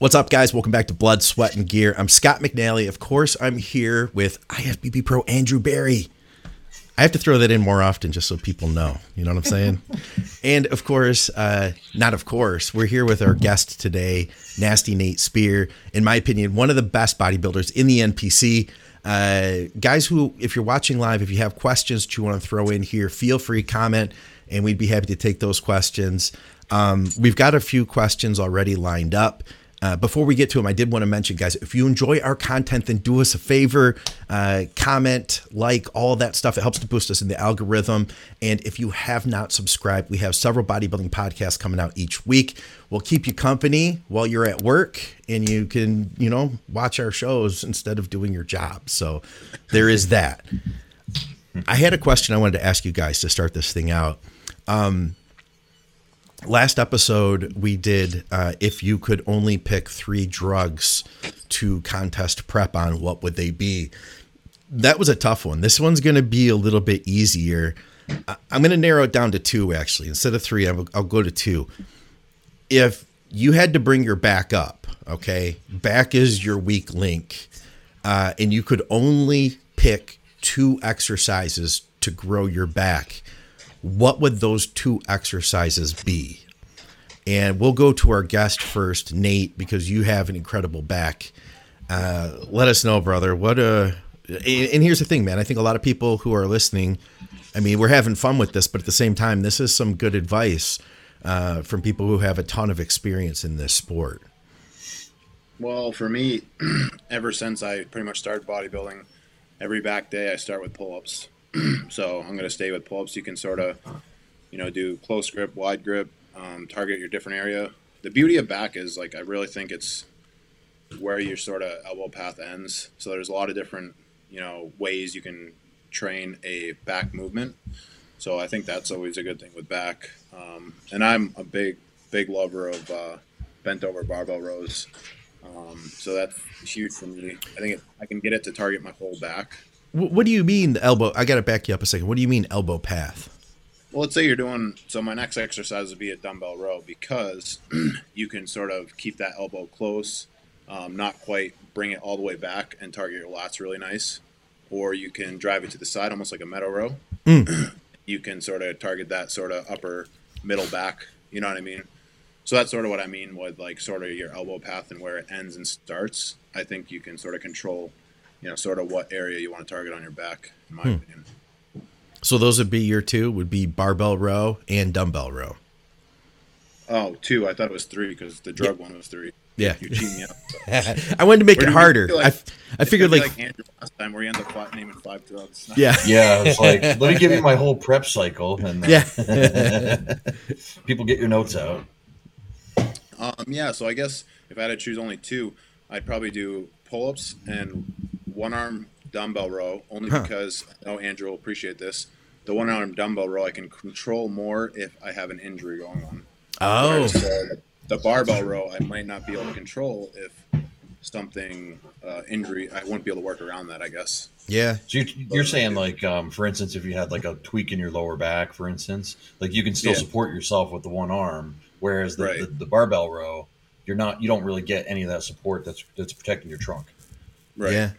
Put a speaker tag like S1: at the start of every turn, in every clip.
S1: What's up, guys? Welcome back to Blood, Sweat, and Gear. I'm Scott McNally. Of course, I'm here with IFBB Pro Andrew Barry. I have to throw that in more often just so people know. You know what I'm saying? and of course, uh, not of course, we're here with our guest today, Nasty Nate Spear. In my opinion, one of the best bodybuilders in the NPC. Uh, guys who, if you're watching live, if you have questions that you want to throw in here, feel free comment, and we'd be happy to take those questions. Um, we've got a few questions already lined up. Uh, before we get to them, I did want to mention, guys, if you enjoy our content, then do us a favor, uh, comment, like, all that stuff. It helps to boost us in the algorithm. And if you have not subscribed, we have several bodybuilding podcasts coming out each week. We'll keep you company while you're at work, and you can, you know, watch our shows instead of doing your job. So there is that. I had a question I wanted to ask you guys to start this thing out. Um, last episode we did uh, if you could only pick three drugs to contest prep on what would they be? That was a tough one. This one's going to be a little bit easier. I'm going to narrow it down to two actually. Instead of three I'll, go to two. If you had to bring your back up okay back is your weak link uh, and you could only pick two exercises to grow your back what would those two exercises be? And we'll go to our guest first, Nate, because you have an incredible back. Uh, let us know, brother. What uh and here's the thing, man. I think a lot of people who are listening, I mean, we're having fun with this, but at the same time, this is some good advice uh, from people who have a ton of experience in this sport.
S2: Well, for me, ever since I pretty much started bodybuilding, every back day I start with pull ups. so I'm going to stay with pull-ups. You can sort of, you know, do close grip, wide grip, um, target your different area. The beauty of back is like I really think it's where your sort of elbow path ends. So there's a lot of different, you know, ways you can train a back movement. So I think that's always a good thing with back. Um, and I'm a big, big lover of uh, bent over barbell rows. Um, so that's huge for me. I think it, I can get it to target my whole back.
S1: What do you mean the elbow? I got to back you up a second. What do you mean elbow path?
S2: Well, let's say you're doing. So my next exercise would be a dumbbell row because you can sort of keep that elbow close, um, not quite bring it all the way back and target your lats really nice, or you can drive it to the side almost like a meadow row. Mm. you can sort of target that sort of upper middle back. You know what I mean? So that's sort of what I mean with like sort of your elbow path and where it ends and starts. I think you can sort of control you know, sort of what area you want to target on your back, in my hmm. opinion.
S1: So those would be your two would be barbell row and dumbbell row.
S2: Oh, two. I thought it was three because the drug yeah. one was three.
S1: Yeah, you cheat me out. I wanted to make it harder. Like, I, I figured like,
S2: like Andrew last time where you end up naming five drugs.
S1: Yeah,
S3: yeah. It's like let me give you my whole prep cycle, and uh, yeah, people get your notes out.
S2: Um, yeah. So I guess if I had to choose only two, I'd probably do pull-ups and one arm dumbbell row only huh. because I know Andrew will appreciate this. The one arm dumbbell row I can control more if I have an injury going on.
S1: Oh.
S2: the barbell row I might not be able to control if something uh, injury I wouldn't be able to work around that I guess.
S1: Yeah.
S3: So you're, saying like um, for instance if you had like a tweak in your lower back for instance like you can still yeah. support yourself with the one arm whereas the, right. the, the barbell row you're not you don't really get any of that support that's that's protecting your trunk.
S1: Right. Yeah.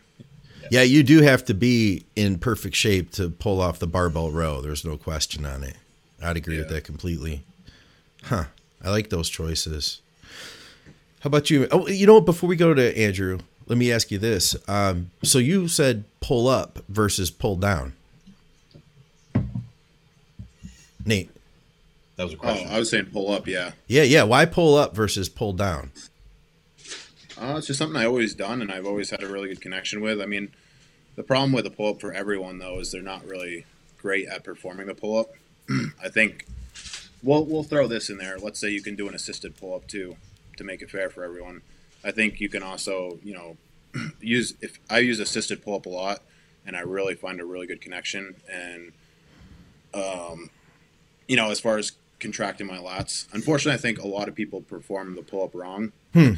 S1: Yeah, you do have to be in perfect shape to pull off the barbell row. There's no question on it. I'd agree yeah. with that completely. Huh. I like those choices. How about you? Oh, you know what? Before we go to Andrew, let me ask you this. Um, so you said pull up versus pull down. Nate.
S3: That was a question.
S2: Oh, I was saying pull up, yeah.
S1: Yeah, yeah. Why pull up versus pull down?
S2: Uh, it's just something I always done, and I've always had a really good connection with. I mean, the problem with a pull up for everyone though is they're not really great at performing the pull up. I think we'll we'll throw this in there. Let's say you can do an assisted pull up too, to make it fair for everyone. I think you can also you know use if I use assisted pull up a lot, and I really find a really good connection. And um, you know, as far as contracting my lats, unfortunately, I think a lot of people perform the pull up wrong.
S1: Hmm.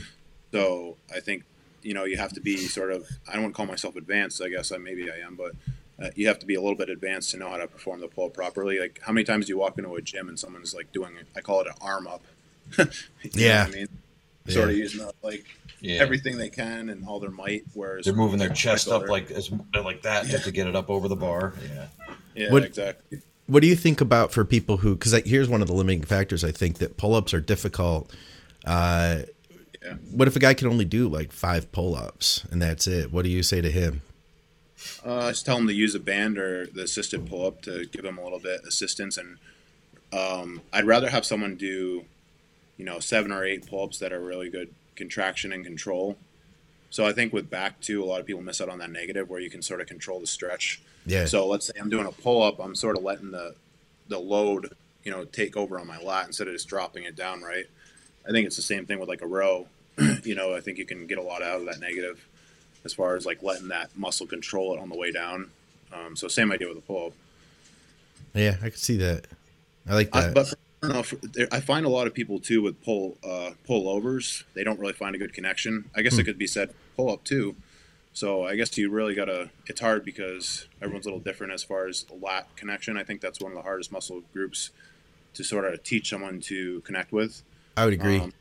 S2: So I think you know you have to be sort of I don't want to call myself advanced. I guess I maybe I am, but uh, you have to be a little bit advanced to know how to perform the pull properly. Like how many times do you walk into a gym and someone's like doing I call it an arm up.
S1: yeah. I mean?
S2: yeah. sort of using like yeah. everything they can and all their might. Whereas
S3: they're moving their chest up like as like that just to get it up over the bar. Yeah,
S2: yeah, what, exactly.
S1: What do you think about for people who? Because here's one of the limiting factors. I think that pull-ups are difficult. Uh, yeah. What if a guy can only do like five pull-ups and that's it? What do you say to him?
S2: Uh, I just tell him to use a band or the assisted pull-up to give him a little bit assistance. And um, I'd rather have someone do, you know, seven or eight pull-ups that are really good contraction and control. So I think with back two, a lot of people miss out on that negative where you can sort of control the stretch.
S1: Yeah.
S2: So let's say I'm doing a pull up, I'm sort of letting the the load, you know, take over on my lat instead of just dropping it down. Right. I think it's the same thing with like a row. you know, I think you can get a lot out of that negative as far as like letting that muscle control it on the way down. Um, so same idea with the pull up.
S1: Yeah, I can see that. I like that. I,
S2: but I don't know. I find a lot of people too with pull uh, pull overs. They don't really find a good connection. I guess hmm. it could be said pull up too. So I guess you really gotta. It's hard because everyone's a little different as far as lat connection. I think that's one of the hardest muscle groups to sort of teach someone to connect with.
S1: I would agree.
S2: Um,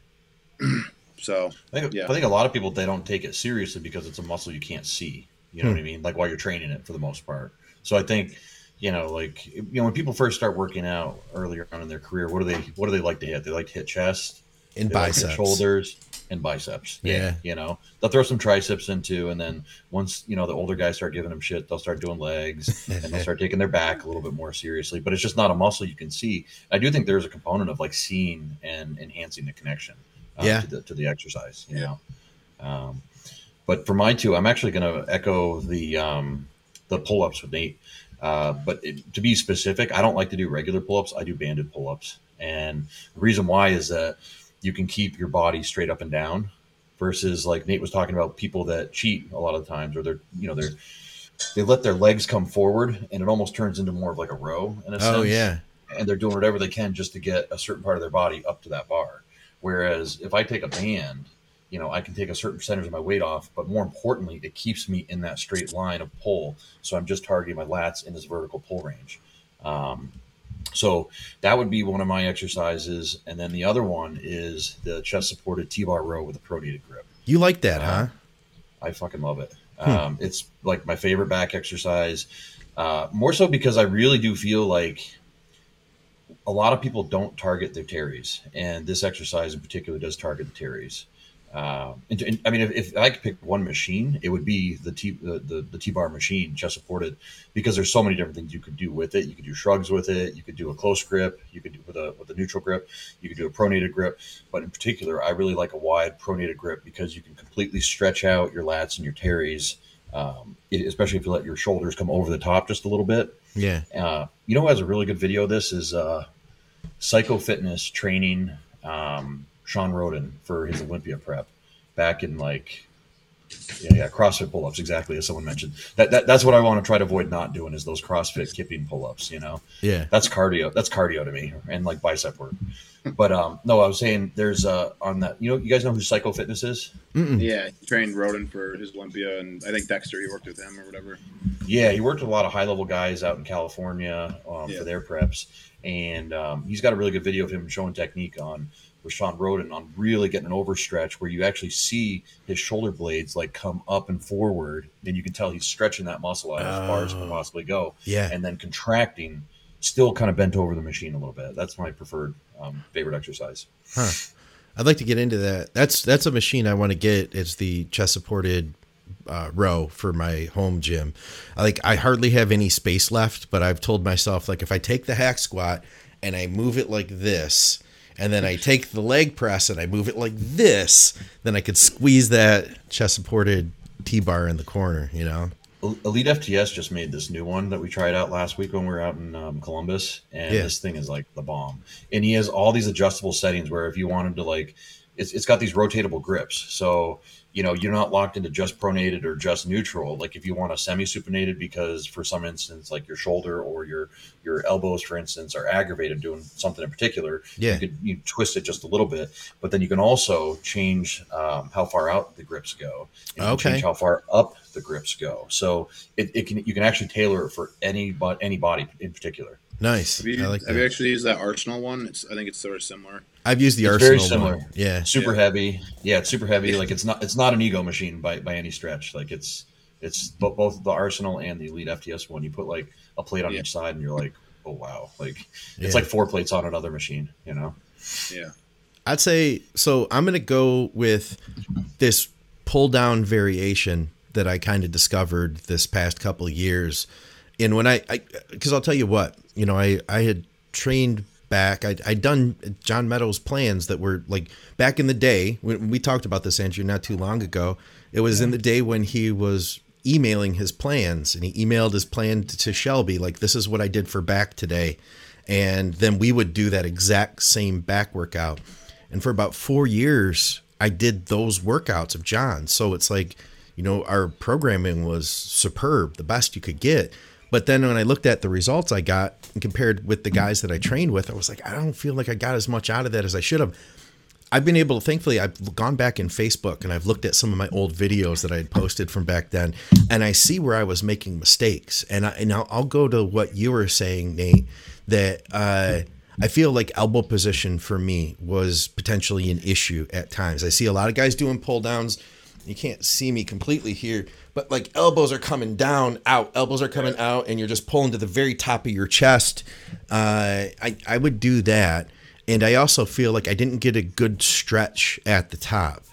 S2: so
S3: I think, yeah. I think a lot of people they don't take it seriously because it's a muscle you can't see. You know hmm. what I mean? Like while you're training it for the most part. So I think you know, like you know, when people first start working out earlier on in their career, what do they what do they like to hit? They like to hit chest,
S1: and biceps, like
S3: shoulders, and biceps.
S1: Yeah,
S3: you know, they'll throw some triceps into, and then once you know the older guys start giving them shit, they'll start doing legs, and they'll start taking their back a little bit more seriously. But it's just not a muscle you can see. I do think there's a component of like seeing and enhancing the connection.
S1: Uh, yeah.
S3: to the to the exercise. You yeah. know. Um, but for my two, I'm actually going to echo the um, the pull ups with Nate. Uh, but it, to be specific, I don't like to do regular pull ups. I do banded pull ups. And the reason why is that you can keep your body straight up and down versus like Nate was talking about people that cheat a lot of times or they're, you know, they're, they let their legs come forward and it almost turns into more of like a row in a sense.
S1: Oh, yeah.
S3: And they're doing whatever they can just to get a certain part of their body up to that bar. Whereas if I take a band you know, I can take a certain percentage of my weight off, but more importantly, it keeps me in that straight line of pull. So I'm just targeting my lats in this vertical pull range. Um, so that would be one of my exercises. And then the other one is the chest supported T bar row with a pronated grip.
S1: You like that, uh, huh?
S3: I fucking love it. Hmm. Um, it's like my favorite back exercise. Uh, more so because I really do feel like a lot of people don't target their teres, and this exercise in particular does target the teres. Uh, and, and, I mean, if, if, I could pick one machine, it would be the T the, the, the T bar machine, chest supported, because there's so many different things you could do with it. You could do shrugs with it. You could do a close grip. You could do with a with a neutral grip. You could do a pronated grip. But in particular, I really like a wide pronated grip because you can completely stretch out your lats and your teres, um, especially if you let your shoulders come over the top just a little bit.
S1: Yeah.
S3: Uh, you know, who has a really good video. This is uh, Psycho Fitness training. Um, Shawn Rhoden for his Olympia prep back in like yeah, yeah, CrossFit pull-ups, exactly as someone mentioned. That, that that's what I want to try to avoid not doing is those CrossFit kipping pull-ups. You know,
S1: yeah,
S3: that's cardio. That's cardio to me, and like bicep work. But um, no, I was saying there's uh on that. You know, you guys know who Psycho Fitness is?
S2: Mm-mm. Yeah, he trained Rhoden for his Olympia, and I think Dexter he worked with him or whatever.
S3: Yeah, he worked with a lot of high-level guys out in California um, yeah. for their preps, and um, he's got a really good video of him showing technique on with Shawn Rhoden on really getting an overstretch where you actually see his shoulder blades like come up and forward, and you can tell he's stretching that muscle out as far as can oh. possibly go.
S1: Yeah,
S3: and then contracting, still kind of bent over the machine a little bit. That's my preferred um, favorite exercise.
S1: Huh. I'd like to get into that. That's that's a machine I want to get. It's the chest supported uh, row for my home gym. Like I hardly have any space left, but I've told myself like if I take the hack squat and I move it like this and then I take the leg press and I move it like this, then I could squeeze that chest supported T bar in the corner, you know?
S3: Elite FTS just made this new one that we tried out last week when we were out in um, Columbus, and yeah. this thing is like the bomb. And he has all these adjustable settings where if you wanted to like, it's, it's got these rotatable grips. So you know you're not locked into just pronated or just neutral. Like if you want a semi supinated because for some instance like your shoulder or your your elbows for instance are aggravated doing something in particular
S1: yeah.
S3: you could you twist it just a little bit but then you can also change um, how far out the grips go.
S1: And okay.
S3: change how far up the grips go. So it, it can you can actually tailor it for any but any body in particular
S1: Nice.
S2: Have you,
S1: like
S2: have you actually used that Arsenal one? It's I think it's sort of similar.
S1: I've used the
S3: it's
S1: Arsenal
S3: very similar.
S1: One. Yeah.
S3: Super
S2: Yeah.
S3: heavy. Yeah, it's super heavy. Like it's not it's not an ego machine by by any stretch. Like it's it's bo- both the Arsenal and the Elite FTS one. You put like a plate on
S2: Yeah.
S3: each side, and you're like, oh wow, like
S1: Yeah.
S3: it's like four plates on another machine. You know.
S2: Yeah.
S1: I'd say so. I'm going to go with this pull down variation that I kind of discovered this past couple of years. And when I, because I'll tell you what, you know, I, I had trained back, I'd, I'd done John Meadows plans that were like back in the day when we talked about this, Andrew, not too long ago. It was in the day when he was emailing his plans and he emailed his plan to, to Shelby, like, this is what I did for back today. And then we would do that exact same back workout. And for about four years, I did those workouts of John. So it's like, you know, our programming was superb, the best you could get. But then when I looked at the results I got and compared with the guys that I trained with, I was like, I don't feel like I got as much out of that as I should have. I've been able to, thankfully, I've gone back in Facebook and I've looked at some of my old videos that I had posted from back then, and I see where I was making mistakes. And I, and I'll, I'll go to what you were saying, Nate, that uh, I feel like elbow position for me was potentially an issue at times. I see a lot of guys doing pull downs. You can't see me completely here, but like elbows are coming down, out, elbows are coming out, and you're just pulling to the very top of your chest. Uh, I, I would do that. And I also feel like I didn't get a good stretch at the top.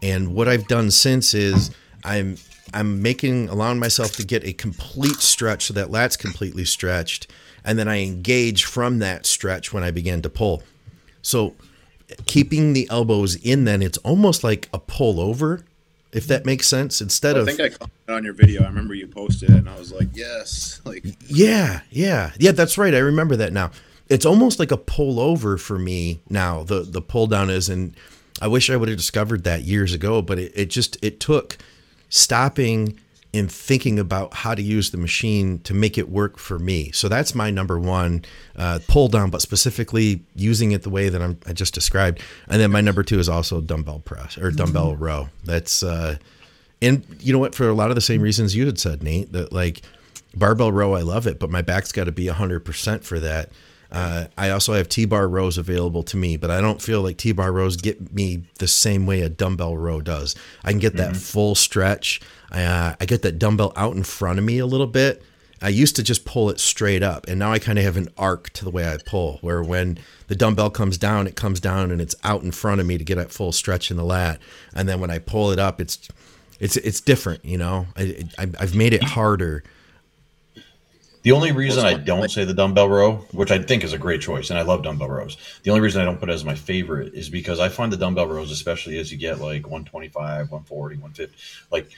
S1: And what I've done since is I'm I'm making allowing myself to get a complete stretch so that lat's completely stretched, and then I engage from that stretch when I begin to pull. So keeping the elbows in, then it's almost like a pull over, if that makes sense. Instead
S2: I
S1: of I
S2: think I commented on your video. I remember you posted it, and I was like, yes, like
S1: Yeah, yeah, yeah. That's right. I remember that now. It's almost like a pull over for me now. The the pull down is, and I wish I would have discovered that years ago. But it, it just it took stopping and thinking about how to use the machine to make it work for me. So that's my number one uh, pull down, but specifically using it the way that I'm, I just described. And then my number two is also dumbbell press or dumbbell row. That's uh, and you know what? For a lot of the same reasons you had said, Nate, that like barbell row, I love it, but my back's got to be 100% for that. Uh, I also have T-bar rows available to me, but I don't feel like T-bar rows get me the same way a dumbbell row does. I can get that full stretch. I, uh, I get that dumbbell out in front of me a little bit. I used to just pull it straight up, and now I kind of have an arc to the way I pull, where when the dumbbell comes down, it comes down and it's out in front of me to get that full stretch in the lat, and then when I pull it up, it's it's it's different, you know. I, I I've made it harder.
S3: The only reason I don't say the dumbbell row, which I think is a great choice, and I love dumbbell rows, the only reason I don't put it as my favorite is because I find the dumbbell rows, especially as you get like 125, 140, 150, like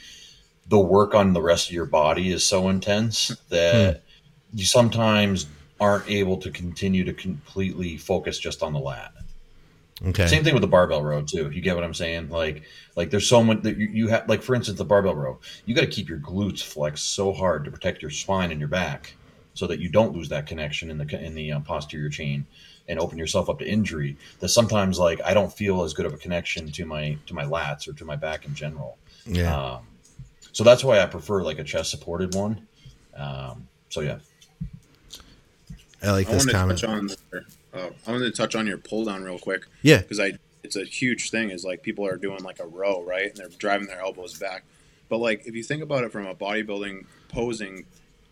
S3: the work on the rest of your body is so intense that hmm. you sometimes aren't able to continue to completely focus just on the lat.
S1: Okay.
S3: Same thing with the barbell row too. You get what I'm saying? Like, like there's so much that you, you have. Like for instance, the barbell row. You got to keep your glutes flexed so hard to protect your spine and your back, so that you don't lose that connection in the in the um, posterior chain and open yourself up to injury. That sometimes like I don't feel as good of a connection to my to my lats or to my back in general.
S1: Yeah.
S3: Um, so that's why I prefer like a chest supported one. Um, so yeah.
S1: I like
S2: I
S1: this
S2: wanted to
S1: comment.
S2: Uh, I wanted to touch on your pull down real quick.
S1: Yeah.
S2: because I it's a huge thing. Is like people are doing like a row, right, and they're driving their elbows back. But like if you think about it from a bodybuilding posing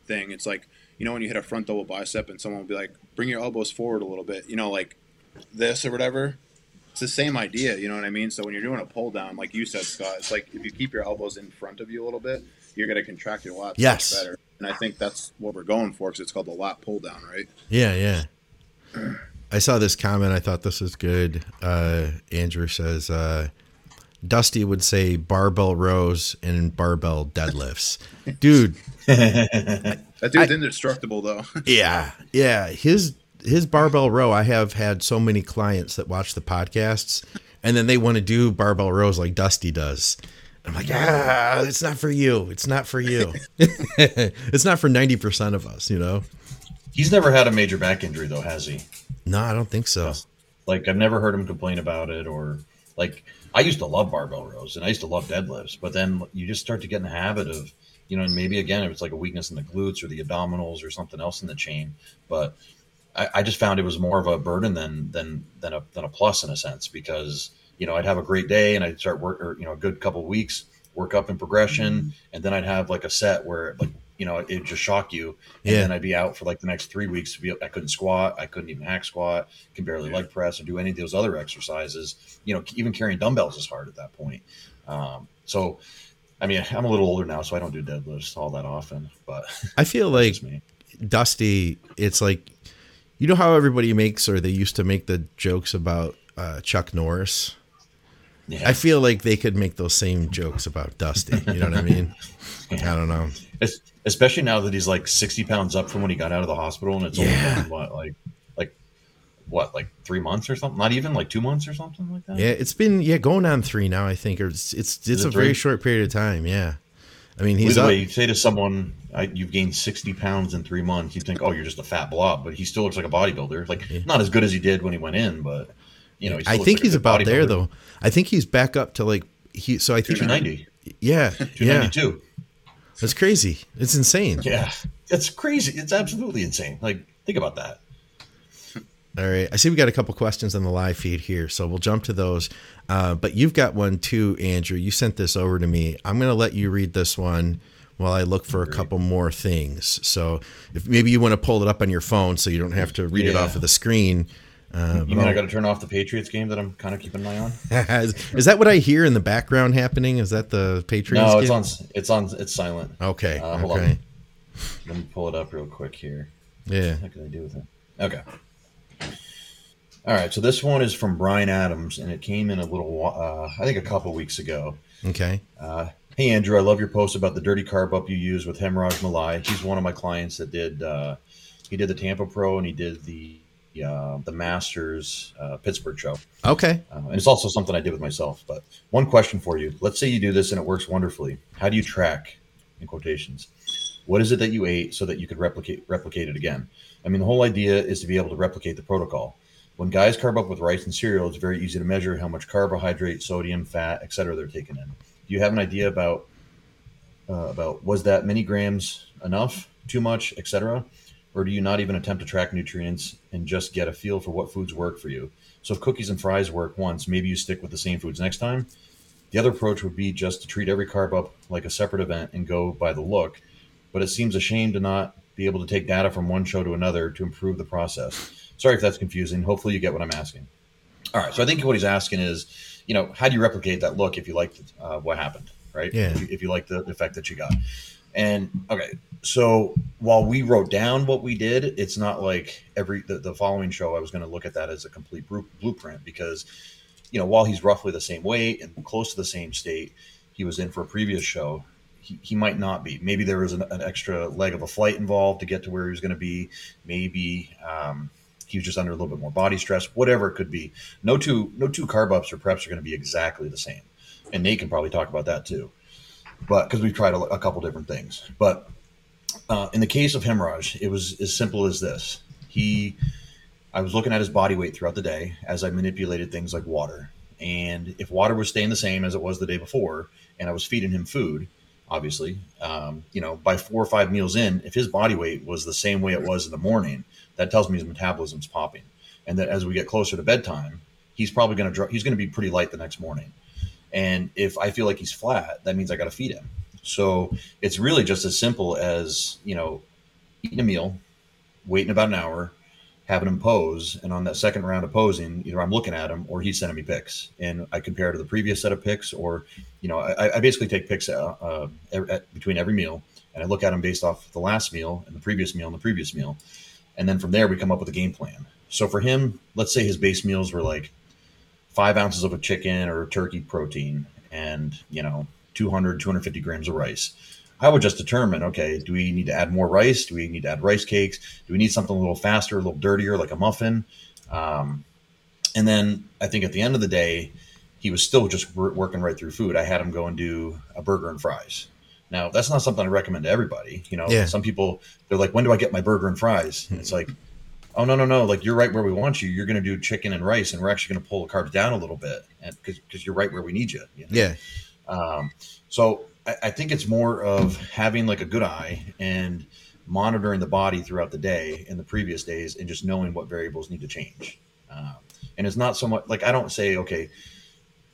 S2: thing, it's like you know when you hit a front double bicep and someone will be like, bring your elbows forward a little bit, you know, like this or whatever. It's the same idea, you know what I mean? So when you're doing a pull down, like you said, Scott, it's like if you keep your elbows in front of you a little bit, you're going to contract your lats
S1: Yes.
S2: much better. And I think that's what we're going for because it's called the lat pull down, right?
S1: Yeah, yeah. I saw this comment. I thought this was good. Uh, Andrew says, uh, Dusty would say barbell rows and barbell deadlifts. Dude,
S2: That dude's indestructible, though.
S1: yeah, yeah. His his barbell row. I have had so many clients that watch the podcasts, and then they want to do barbell rows like Dusty does. I'm like, ah, it's not for you. It's not for you. it's not for ninety percent of us, you know.
S3: He's never had a major back injury though, has he?
S1: No, I don't think so.
S3: Like I've never heard him complain about it or like I used to love barbell rows and I used to love deadlifts, but then you just start to get in the habit of, you know, and maybe again it was like a weakness in the glutes or the abdominals or something else in the chain. But I, I, just found it was more of a burden than than than a than a plus in a sense because you know I'd have a great day and I'd start work or you know a good couple weeks work up in progression mm-hmm. and then I'd have like a set where like you know it just shock you. And yeah. then I'd be out for like the next three weeks to be I couldn't squat I couldn't even hack squat can barely leg press or do any of those other exercises. You know even carrying dumbbells is hard at that point. Um, so I mean I'm a little older now so I don't do deadlifts all that often but
S1: I feel like Dusty it's like you know how everybody makes or they used to make the jokes about uh, Chuck Norris yeah. I feel like they could make those same jokes about Dusty. You know what I mean? yeah. I don't know.
S3: It's, especially now that he's like 60 pounds up from when he got out of the hospital and it's yeah. only what, like, like what, like three months or something? Not even like two months or something like that.
S1: Yeah. It's been, yeah, going on three now, I think, or it's, it's, it's a very short period of time. Yeah. I mean, he's
S3: Either way, you say to someone, you've gained 60 pounds in three months, you think, oh, you're just a fat blob, but he still looks like a bodybuilder. Like, yeah. not as good as he did when he went in, but you know,
S1: I think like he's about there though. I think he's back up to like he. So I think
S3: 290.
S1: Yeah, 292. Yeah. That's crazy. It's insane.
S3: Yeah, it's crazy. It's absolutely insane. Like, think about that.
S1: All right. I see we got a couple questions on the live feed here, so we'll jump to those. Uh, but you've got one too, Andrew. You sent this over to me. I'm going to let you read this one while I look for a couple more things. So if maybe you want to pull it up on your phone so you don't have to read yeah. it off of the screen.
S3: Uh, you mean I got to turn off the Patriots game that I'm kind of keeping an eye on?
S1: is, is, that what I hear in the background happening? Is that the Patriots?
S3: No, it's game? on. It's on. It's silent.
S1: Okay. Uh, hold okay. on.
S3: Let me pull it up real quick here.
S1: Yeah.
S3: What can I do with it? Okay. All right. So this one is from Brian Adams, and it came in a little. Uh, I think a couple weeks ago.
S1: Okay.
S3: Uh, hey Andrew, I love your post about the dirty carb up you use with Hemraj Malai. He's one of my clients that did. Uh, he did the Tampa Pro and he did the uh, the Masters uh, Pittsburgh show.
S1: Okay.
S3: Uh, and it's also something I did with myself. But one question for you: Let's say you do this and it works wonderfully. How do you track, in quotations, what is it that you ate so that you could replicate replicate it again? I mean, the whole idea is to be able to replicate the protocol. When guys carb up with rice and cereal, it's very easy to measure how much carbohydrate, sodium, fat, etc. they're taking in. Do you have an idea about uh, about was that many grams enough, too much, etc.? Or do you not even attempt to track nutrients and just get a feel for what foods work for you? So if cookies and fries work once, maybe you stick with the same foods next time. The other approach would be just to treat every carb up like a separate event and go by the look. But it seems a shame to not be able to take data from one show to another to improve the process. Sorry if that's confusing. Hopefully you get what I'm asking. All right. So I think what he's asking is, you know, how do you replicate that look if you like uh, what happened, right?
S1: Yeah.
S3: If you, if you like the effect that you got. And okay, so while we wrote down what we did, it's not like every the, the following show I was going to look at that as a complete blueprint because you know while he's roughly the same weight and close to the same state he was in for a previous show, he, he might not be. Maybe there was an, an extra leg of a flight involved to get to where he was going to be. Maybe um, he was just under a little bit more body stress. Whatever it could be. No two no two carb ups or preps are going to be exactly the same, and Nate can probably talk about that too but because we've tried a, a, couple different things. But uh, in the case of Hemraj, it was as simple as this. He, I was looking at his body weight throughout the day as I manipulated things like water. And if water was staying the same as it was the day before, and I was feeding him food, obviously, um, you know, by four or five meals in, if his body weight was the same way it was in the morning, that tells me his metabolism's popping, and that as we get closer to bedtime, he's probably going to he's going to be pretty light the next morning. And if I feel like he's flat, that means I got to feed him. So it's really just as simple as, you know, eating a meal, waiting about an hour, having him pose. And on that second round of posing, either I'm looking at him or he's sending me pics. And I compare to the previous set of pics, or, you know, I, I basically take pics uh, uh, at, between every meal and I look at them based off the last meal and the previous meal and the previous meal. And then from there, we come up with a game plan. So for him, let's say his base meals were like five ounces of a chicken or turkey protein and, you know, 200, 250 grams of rice. I would just determine, okay, do we need to add more rice? Do we need to add rice cakes? Do we need something a little faster, a little dirtier, like a muffin? Um, and then I think at the end of the day, he was still just working right through food. I had him go and do a burger and fries. Now, that's not something I recommend to everybody. You know, yeah. some people, they're like, when do I get my burger and fries? And it's like, oh no no no like you're right where we want you you're going to do chicken and rice and we're actually going to pull the carbs down a little bit and because you're right where we need you, you know?
S1: yeah
S3: um, so I, I, think it's more of having like a good eye and monitoring the body throughout the day in the previous days and just knowing what variables need to change. Um, and it's not so much like I don't say, okay,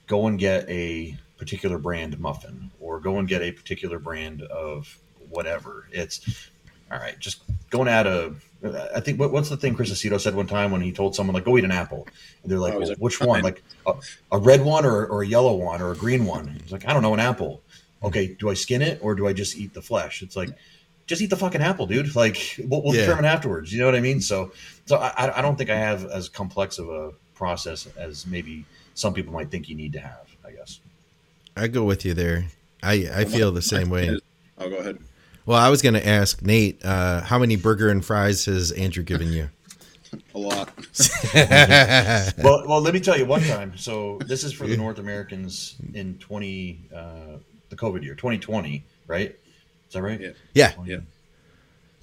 S3: go and get a particular brand muffin or go and get a particular brand of whatever. It's all right, just go and add a. I think what, what's the thing Chris Aceto said one time when he told someone like go eat an apple, and they're like, oh, well, which one? Like a, a, red one or, or a yellow one or a green one? He's like, I don't know, an apple. Okay, do I skin it or do I just eat the flesh? It's like just eat the fucking apple, dude. Like we'll, we'll yeah. determine afterwards. You know what I mean? So, so I, I don't think I have as complex of a process as maybe some people might think you need to have. I guess.
S1: I go with you there. I I feel the same way.
S2: I'll oh, go ahead.
S1: Well, I was going to ask Nate, uh, how many burger and fries has Andrew given you?
S2: A lot.
S3: well, well, let me tell you one time. So this is for the North Americans in twenty, uh, the COVID year, twenty twenty, right? Is that right?
S2: Yeah.
S1: Yeah.
S2: yeah.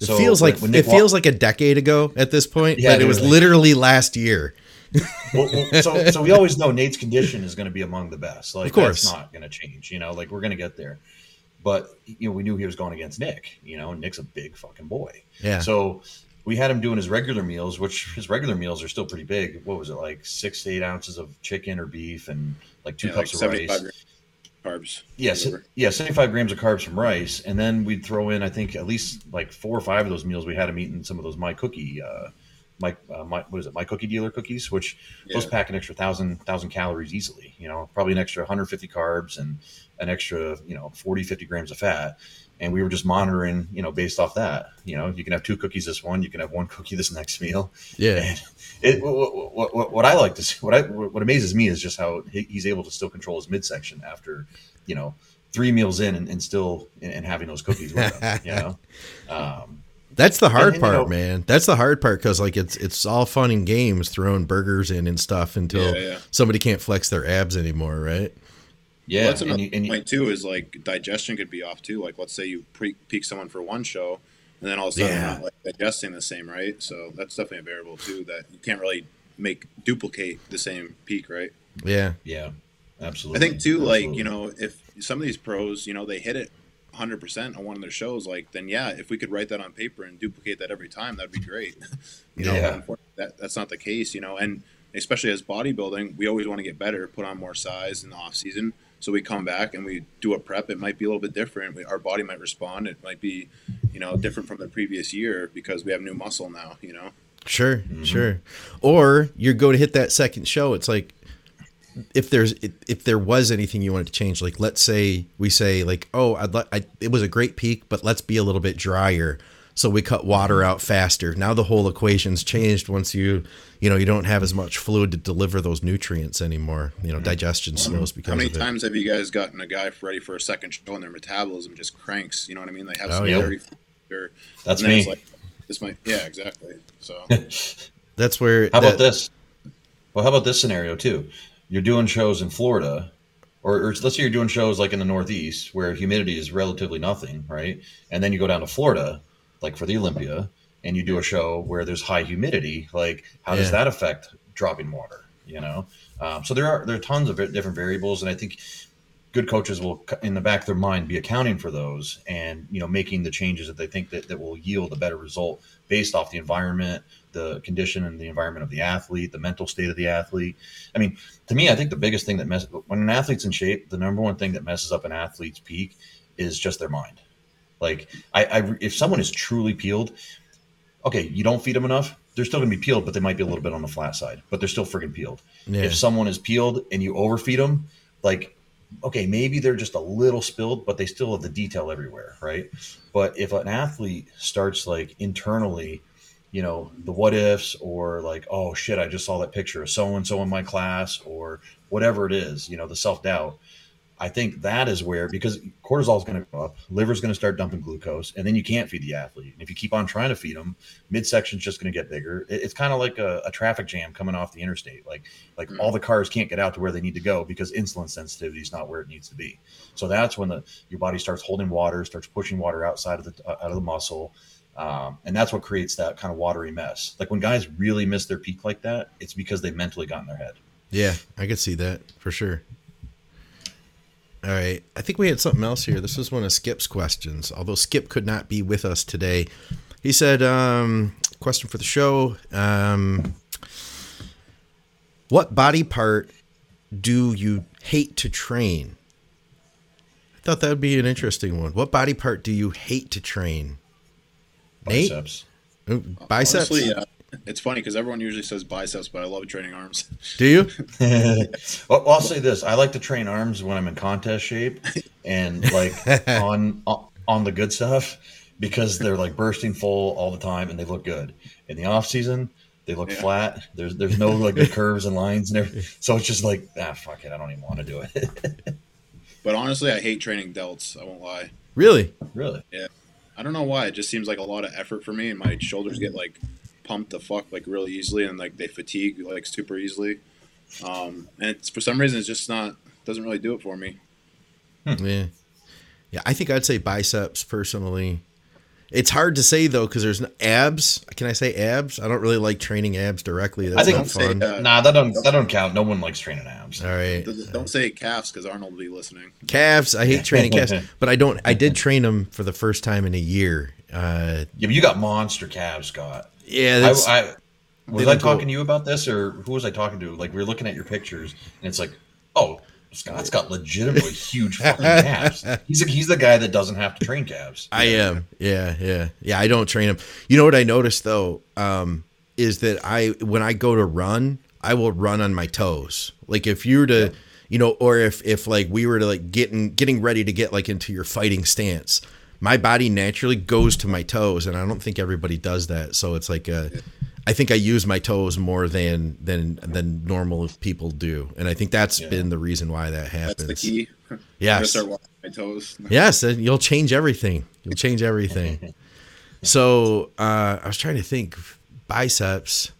S1: It so feels like it feels like a decade ago at this point, yeah, but it was like, literally last year.
S3: well, well, so, so we always know Nate's condition is going to be among the best. Like, of course, that's not going to change. You know, like we're going to get there but you know we knew he was going against Nick. You know, Nick's a big fucking boy.
S1: Yeah.
S3: So we had him doing his regular meals, which his regular meals are still pretty big. What was it like six to eight ounces of chicken or beef and like two yeah, cups like of rice.
S2: Carbs.
S3: Yes, yeah, yeah, seventy-five grams of carbs from rice, and then we'd throw in, I think, at least like four or five of those meals. We had him eating some of those my cookie, uh, my, uh, my what is it, my cookie dealer cookies, which yeah. those pack an extra thousand thousand calories easily. You know, probably an extra 150 carbs and an extra, you know, 40, 50 grams of fat. And we were just monitoring, you know, based off that. You know, you can have two cookies this one, you can have one cookie this next meal.
S1: Yeah.
S3: And it, what, what, what, what I like to see, what I, what amazes me is just how he's able to still control his midsection after, you know, three meals in and, and still and, and, having those cookies with him, you know. Um,
S1: that's the hard and, part, you know, man. That's the hard part because like it's it's all fun and games throwing burgers in and stuff until yeah, yeah. somebody can't flex their abs anymore, right?
S3: Yeah, well, that's
S2: another and you, and point too. Is like digestion could be off too. Like let's say you pre- peak someone for one show, and then all of a sudden yeah. not like digesting the same, right? So that's definitely a variable too that you can't really make duplicate the same peak, right?
S1: Yeah,
S3: yeah, absolutely.
S2: I think too, absolutely. like you know, if some of these pros, you know, they hit it 100% on one of their shows, like then yeah, if we could write that on paper and duplicate that every time, that'd be great. you know, yeah. that that's not the case, you know, and especially as bodybuilding, we always want to get better, put on more size in the off season. So we come back and we do a prep. It might be a little bit different. We, our body might respond. It might be, you know, different from the previous year because we have new muscle now. You know.
S1: Sure, mm-hmm. sure. Or you go to hit that second show. It's like if there's if there was anything you wanted to change. Like let's say we say like, oh, I'd like it was a great peak, but let's be a little bit drier so we cut water out faster. Now the whole equation's changed once you you know you don't have as much fluid to deliver those nutrients anymore. You know, mm-hmm. digestion mm-hmm. slows because.
S2: How many
S1: times
S2: have you guys gotten a guy ready for a second show and their metabolism just cranks? You know what I mean? They have oh, some yeah.
S3: That's me.
S2: Like, this might, yeah, exactly. So
S1: that's where.
S3: How that, about this? Well, how about this scenario too? You're doing shows in Florida, or, or, let's say you're doing shows like in the Northeast where humidity is relatively nothing, right? And then you go down to Florida like for the Olympia, and you do a show where there's high humidity, like how yeah. does that affect dropping water? You know, um, so there are there are tons of different variables, and I think good coaches will, in the back of their mind, be accounting for those and you know making the changes that they think that, that will yield a better result based off the environment, the condition and the environment of the athlete, the mental state of the athlete. I mean, to me, I think the biggest thing that messes when an athlete's in shape, the number one thing that messes up an athlete's peak is just their mind. Like, I, I if someone is truly peeled, okay, you don't feed them enough, they're still going to be peeled, but they might be a little bit on the flat side, but they're still freaking peeled. Yeah. If someone is peeled and you overfeed them, like, okay, maybe they're just a little spilled, but they still have the detail everywhere, right? But if an athlete starts like internally, you know, the what ifs or like, oh shit, I just saw that picture of so and so in my class or whatever it is, you know, the self doubt I think that is where because cortisol is going to go up, liver is going to start dumping glucose, and then you can't feed the athlete. And if you keep on trying to feed them, midsection's just going to get bigger. It's kind of like a, a, traffic jam coming off the interstate. Like like mm. all the cars can't get out to where they need to go because insulin sensitivity is not where it needs to be. So that's when the your body starts holding water, starts pushing water outside of the uh, out of the muscle. Um, and that's what creates that kind of watery mess. Like when guys really miss their peak like that, it's because they mentally got in their head.
S1: Yeah, I could see that for sure. All right. I think we had something else here. This was one of Skip's questions, although Skip could not be with us today. He said, um, question for the show. Um, what body part do you hate to train? I thought that would be an interesting one. What body part do you hate to train?
S3: Biceps.
S1: Nate? Biceps? Honestly,
S2: yeah. It's funny because everyone usually says biceps, but I love training arms.
S1: Do you?
S3: well, I'll say this: I like to train arms when I'm in contest shape, and like on on the good stuff because they're like bursting full all the time and they look good. In the off season, they look yeah. flat. There's there's no like the curves and lines and everything. So it's just like ah fuck it, I don't even want to do it.
S2: but honestly, I hate training delts. I won't lie.
S1: Really?
S3: Really?
S2: Yeah. I don't know why. It just seems like a lot of effort for me, and my shoulders get like pumped the fuck like really easily, and like they fatigue like super easily. Um, and it's for some reason it's just not doesn't really do it for me.
S1: Hmm. Yeah, yeah. I think I'd say biceps personally. It's hard to say though because there's no abs. Can I say abs? I don't really like training abs directly. That's I think not fun.
S3: Say, uh, nah, that don't that don't count. No one likes training abs.
S1: All right.
S2: Don't say calves because Arnold will be listening.
S1: Calves. I hate training calves, but I don't. I did train them for the first time in a year. Uh,
S3: yeah, but you got monster calves, Scott.
S1: Yeah, that's.
S3: I, I was I talking to you about this, or who was I talking to? Like we were looking at your pictures, and it's like, oh, Scott's got legitimately huge fucking calves. He's a, he's the guy that doesn't have to train calves.
S1: I am. Yeah, yeah, yeah. I don't train him. You know what I noticed though um, is that I when I go to run, I will run on my toes. Like if you were to, you know, or if if like we were to like getting getting ready to get like into your fighting stance, my body naturally goes to my toes, and I don't think everybody does that. So it's like a. I think I use my toes more than than than normal people do, and I think that's yeah. been the reason why that happens.
S2: That's the key.
S1: Yes.
S2: Start walking my toes.
S1: yes, and you'll change everything. You'll change everything. so uh, I was trying to think biceps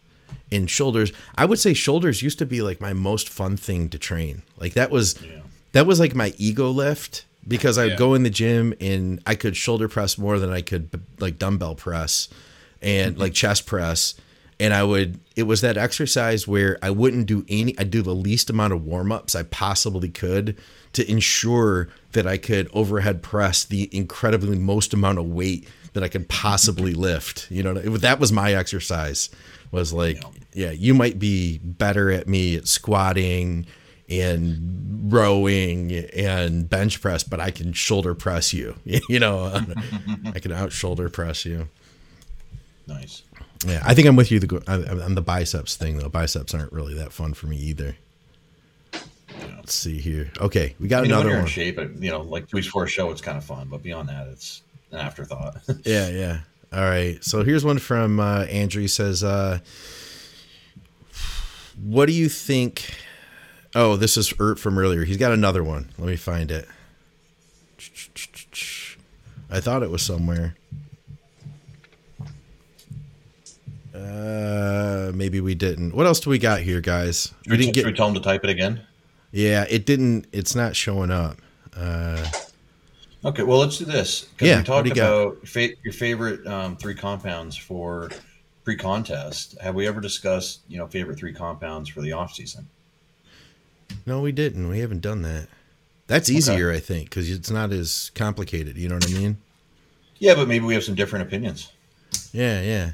S1: and shoulders. I would say shoulders used to be like my most fun thing to train. Like that was yeah. that was like my ego lift because I'd yeah. go in the gym and I could shoulder press more than I could like dumbbell press and mm-hmm. like chest press and I would it was that exercise where I wouldn't do any I'd do the least amount of warm-ups I possibly could to ensure that I could overhead press the incredibly most amount of weight that I could possibly lift. You know, that was my exercise was like, yeah, you might be better at me at squatting and rowing and bench press, but I can shoulder press you. you know, I can out shoulder press you.
S3: Nice.
S1: Yeah, I think I'm with you the, on the biceps thing though. Biceps aren't really that fun for me either. Let's see here. Okay, we got I mean, another one.
S3: in shape, you know, like two weeks before a show, it's kind of fun, but beyond that, it's an afterthought.
S1: yeah, yeah. All right. So here's one from uh, Andrew. He says, uh, "What do you think?" Oh, this is Ert from earlier. He's got another one. Let me find it. I thought it was somewhere. Uh, maybe we didn't. What else do we got here, guys?
S3: Should we, didn't get. Should we tell him to type it again?
S1: Yeah, it didn't. It's not showing up. Uh,
S3: okay, well, let's do this. Yeah, we talked about fa- your favorite um, three compounds for pre-contest. Have we ever discussed, you know, favorite three compounds for the off season?
S1: No, we didn't. We haven't done that. That's easier, okay. I think, because it's not as complicated. You know what I mean?
S3: Yeah, but maybe we have some different opinions.
S1: Yeah, yeah.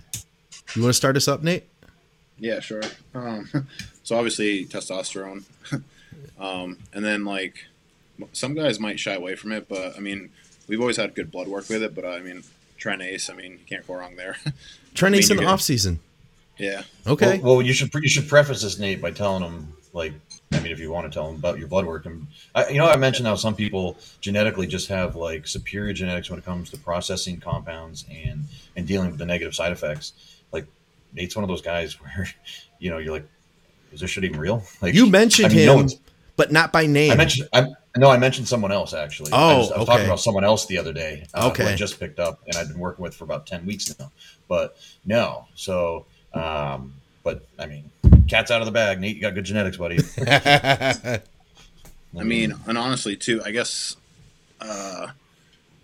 S1: You want to start us up, Nate?
S2: Yeah, sure. Um, so obviously testosterone, um, and then like some guys might shy away from it, but I mean we've always had good blood work with it. But uh, I mean Ace, I mean you can't go wrong there.
S1: Ace I mean, in the off season.
S2: Yeah.
S1: Okay.
S3: Well, well, you should you should preface this, Nate, by telling them like I mean, if you want to tell them about your blood work, and I, you know, I mentioned how some people genetically just have like superior genetics when it comes to processing compounds and and dealing with the negative side effects. Like Nate's one of those guys where, you know, you're like, is this shit even real? Like
S1: you mentioned I mean, him, no but not by name.
S3: I mentioned, I, no, I mentioned someone else actually.
S1: Oh,
S3: I
S1: was, I
S3: was
S1: okay.
S3: talking about someone else the other day.
S1: Uh, okay,
S3: I just picked up and I've been working with for about ten weeks now. But no, so, um, but I mean, cat's out of the bag. Nate, you got good genetics, buddy.
S2: I mean, and honestly, too, I guess uh,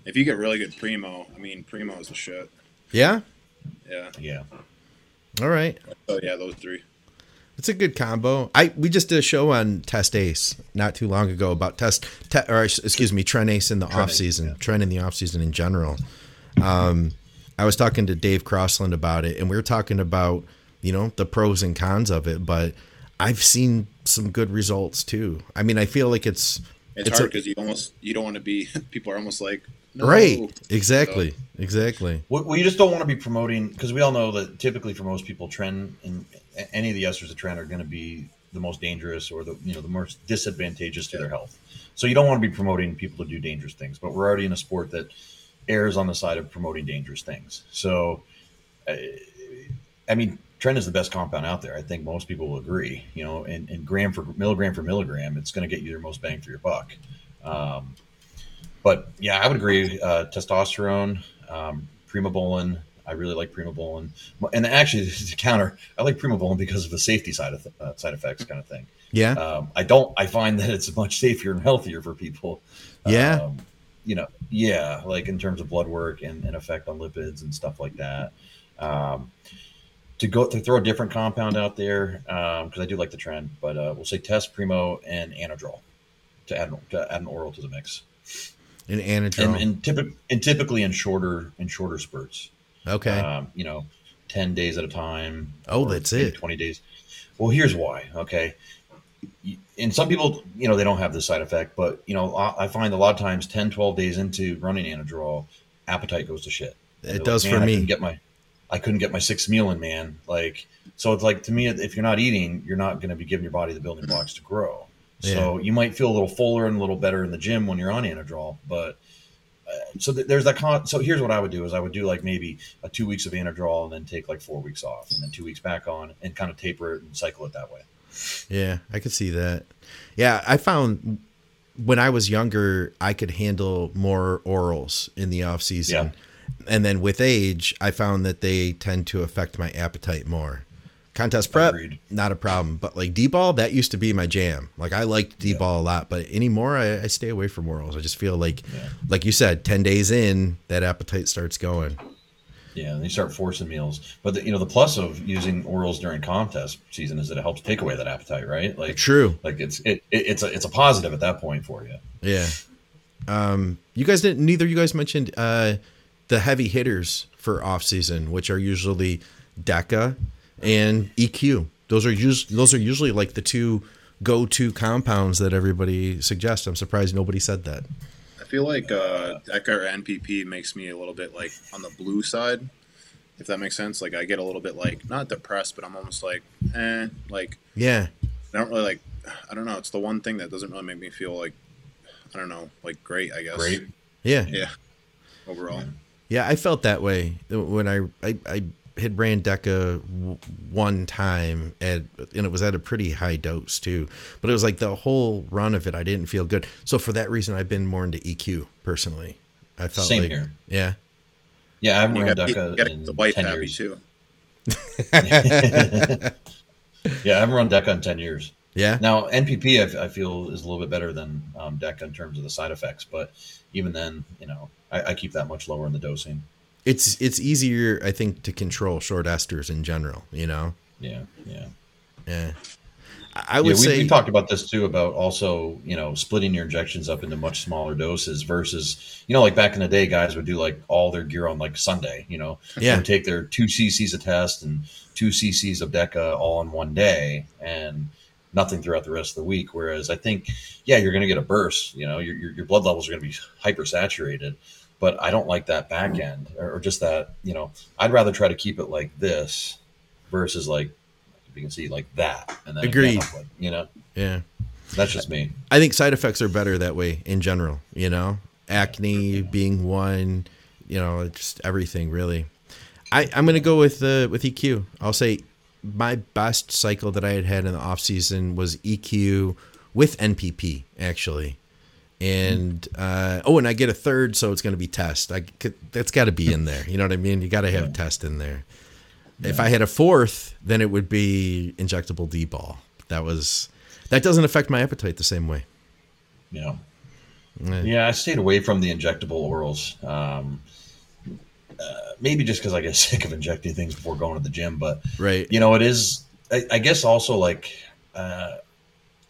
S2: if you get really good primo, I mean, primo is a shit.
S1: Yeah.
S2: Yeah.
S3: Yeah.
S1: All right.
S2: Oh yeah, those three.
S1: It's a good combo. I we just did a show on Test Ace not too long ago about test, te, or excuse me, Tren Ace in the Tren off season, yeah. Tren in the off season in general. Um, I was talking to Dave Crossland about it, and we were talking about you know the pros and cons of it. But I've seen some good results too. I mean, I feel like it's
S2: it's, it's hard because you almost you don't want to be. People are almost like
S1: no. right, exactly, so. exactly.
S3: Well, you just don't want to be promoting because we all know that typically for most people, tren and any of the esters of tren are going to be the most dangerous or the you know the most disadvantageous to yeah. their health. So you don't want to be promoting people to do dangerous things. But we're already in a sport that errs on the side of promoting dangerous things. So, uh, I mean, Tren is the best compound out there. I think most people will agree. You know, and, and gram for milligram for milligram, it's going to get you your most bang for your buck. Um, but yeah, I would agree. Uh, testosterone, um, primobolan. I really like primobolan, and actually to counter, I like primobolan because of the safety side of th- uh, side effects kind of thing.
S1: Yeah.
S3: Um, I don't. I find that it's much safer and healthier for people.
S1: Yeah. Um,
S3: you know, yeah, like in terms of blood work and, and effect on lipids and stuff like that. Um, to go to throw a different compound out there because um, I do like the tren, but uh, we'll say test primo and anadrol to add to add an oral to the mix.
S1: And anadrol, and,
S3: and, typ- and typically in shorter in shorter spurts.
S1: Okay,
S3: um, you know, ten days at a time.
S1: Oh, that's it.
S3: Twenty days. Well, here's why. Okay, and some people, you know, they don't have this side effect, but you know, I find a lot of times 10, 12 days into running anadrol, appetite goes to shit.
S1: It does like, for me.
S3: I get my, I couldn't get my sixth meal in, man. Like, so it's like to me, if you're not eating, you're not going to be giving your body the building blocks to grow. Yeah. So you might feel a little fuller and a little better in the gym when you're on anadrol, but uh, so th- there's that. Con- so here's what I would do: is I would do like maybe a two weeks of anadrol and then take like four weeks off, and then two weeks back on, and kind of taper it and cycle it that way.
S1: Yeah, I could see that. Yeah, I found when I was younger, I could handle more orals in the off season. Yeah. And then with age, I found that they tend to affect my appetite more. Contest prep, Agreed. not a problem. But like D-bol, that used to be my jam. Like I liked D-bol yeah. a lot, but anymore I, I, stay away from orals. I just feel like, yeah. like you said, ten days in, that appetite starts going.
S3: Yeah, and you start forcing meals. But the, you know, the plus of using orals during contest season is that it helps take away that appetite, right? Like
S1: true.
S3: Like it's it, it it's a it's a positive at that point for you.
S1: Yeah. Um, you guys didn't. Neither you guys mentioned uh, the heavy hitters for off season, which are usually DECA and EQ. Those are usually those are usually like the two go to compounds that everybody suggests. I'm surprised nobody said that I
S2: feel like uh, DECA or NPP makes me a little bit like on the blue side, if that makes sense. Like I get a little bit like not depressed, but I'm almost like, eh, like
S1: yeah.
S2: I don't really like. I don't know. It's the one thing that doesn't really make me feel like I don't know, like great. I guess.
S3: Great.
S1: Yeah.
S2: Yeah. Overall.
S1: Yeah, I felt that way when I I, I had ran DECA one time at, and it was at a pretty high dose too. But it was like the whole run of it, I didn't feel good. So for that reason, I've been more into EQ personally. I felt
S3: Same
S1: like,
S3: here.
S1: yeah,
S3: yeah, I've run DECA in the white ten years
S2: too.
S3: yeah, I haven't run DECA in ten years.
S1: Yeah.
S3: Now NPP, I, I feel is a little bit better than um, DECA in terms of the side effects, but even then, you know, I, I keep that much lower in the dosing
S1: it's it's easier I think to control short esters in general. You know.
S3: Yeah. Yeah.
S1: Yeah. I would
S3: yeah, we,
S1: say
S3: we talked about this too about also you know splitting your injections up into much smaller doses versus you know like back in the day guys would do like all their gear on like Sunday you know
S1: yeah
S3: would take their two cc's of test and two cc's of Deca all in one day and nothing throughout the rest of the week whereas I think yeah you're going to get a burst you know your, your, your blood levels are going to be hypersaturated. but I don't like that back end or, just that, you know, I'd rather try to keep it like this versus like, you can see like that.
S1: And then agreed,
S3: you know?
S1: Yeah.
S3: That's just me.
S1: I think side effects are better that way in general, you know, acne being one, you know, just everything really. I, I'm going to go with, uh, with EQ. I'll say my best cycle that I had had in the off season was EQ with NPP actually and uh, oh, and I get a third, so it's going to be test. I that's got to be in there. You know what I mean? You got to have yeah. test in there. Yeah. If I had a fourth, then it would be injectable D-bol. That was that doesn't affect my appetite the same way.
S3: Yeah. Yeah, yeah I stayed away from the injectable orals. Um, uh, maybe just because I get sick of injecting things before going to the gym, but
S1: right,
S3: you know, it is I, I guess also like, uh,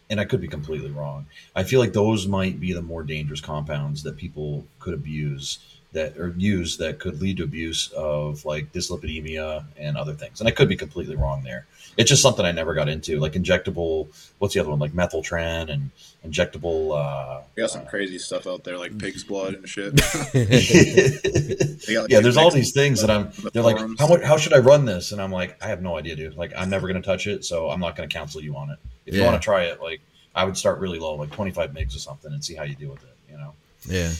S3: and I could be completely wrong. I feel like those might be the more dangerous compounds that people could abuse that or use that could lead to abuse of like dyslipidemia and other things. And I could be completely wrong there. It's just something I never got into, like injectable. What's the other one? Like methyltren and injectable. Uh,
S2: we got some uh, crazy stuff out there, like pig's blood and shit.
S3: got, like, yeah, there's all these things that I'm. They're like, how much? How should I run this? And I'm like, I have no idea, dude. Like, I'm never gonna touch it, so I'm not gonna counsel you on it. If yeah. you want to try it, like, I would start really low, like 25 mgs or something, and see how you deal with it. You know.
S1: Yeah.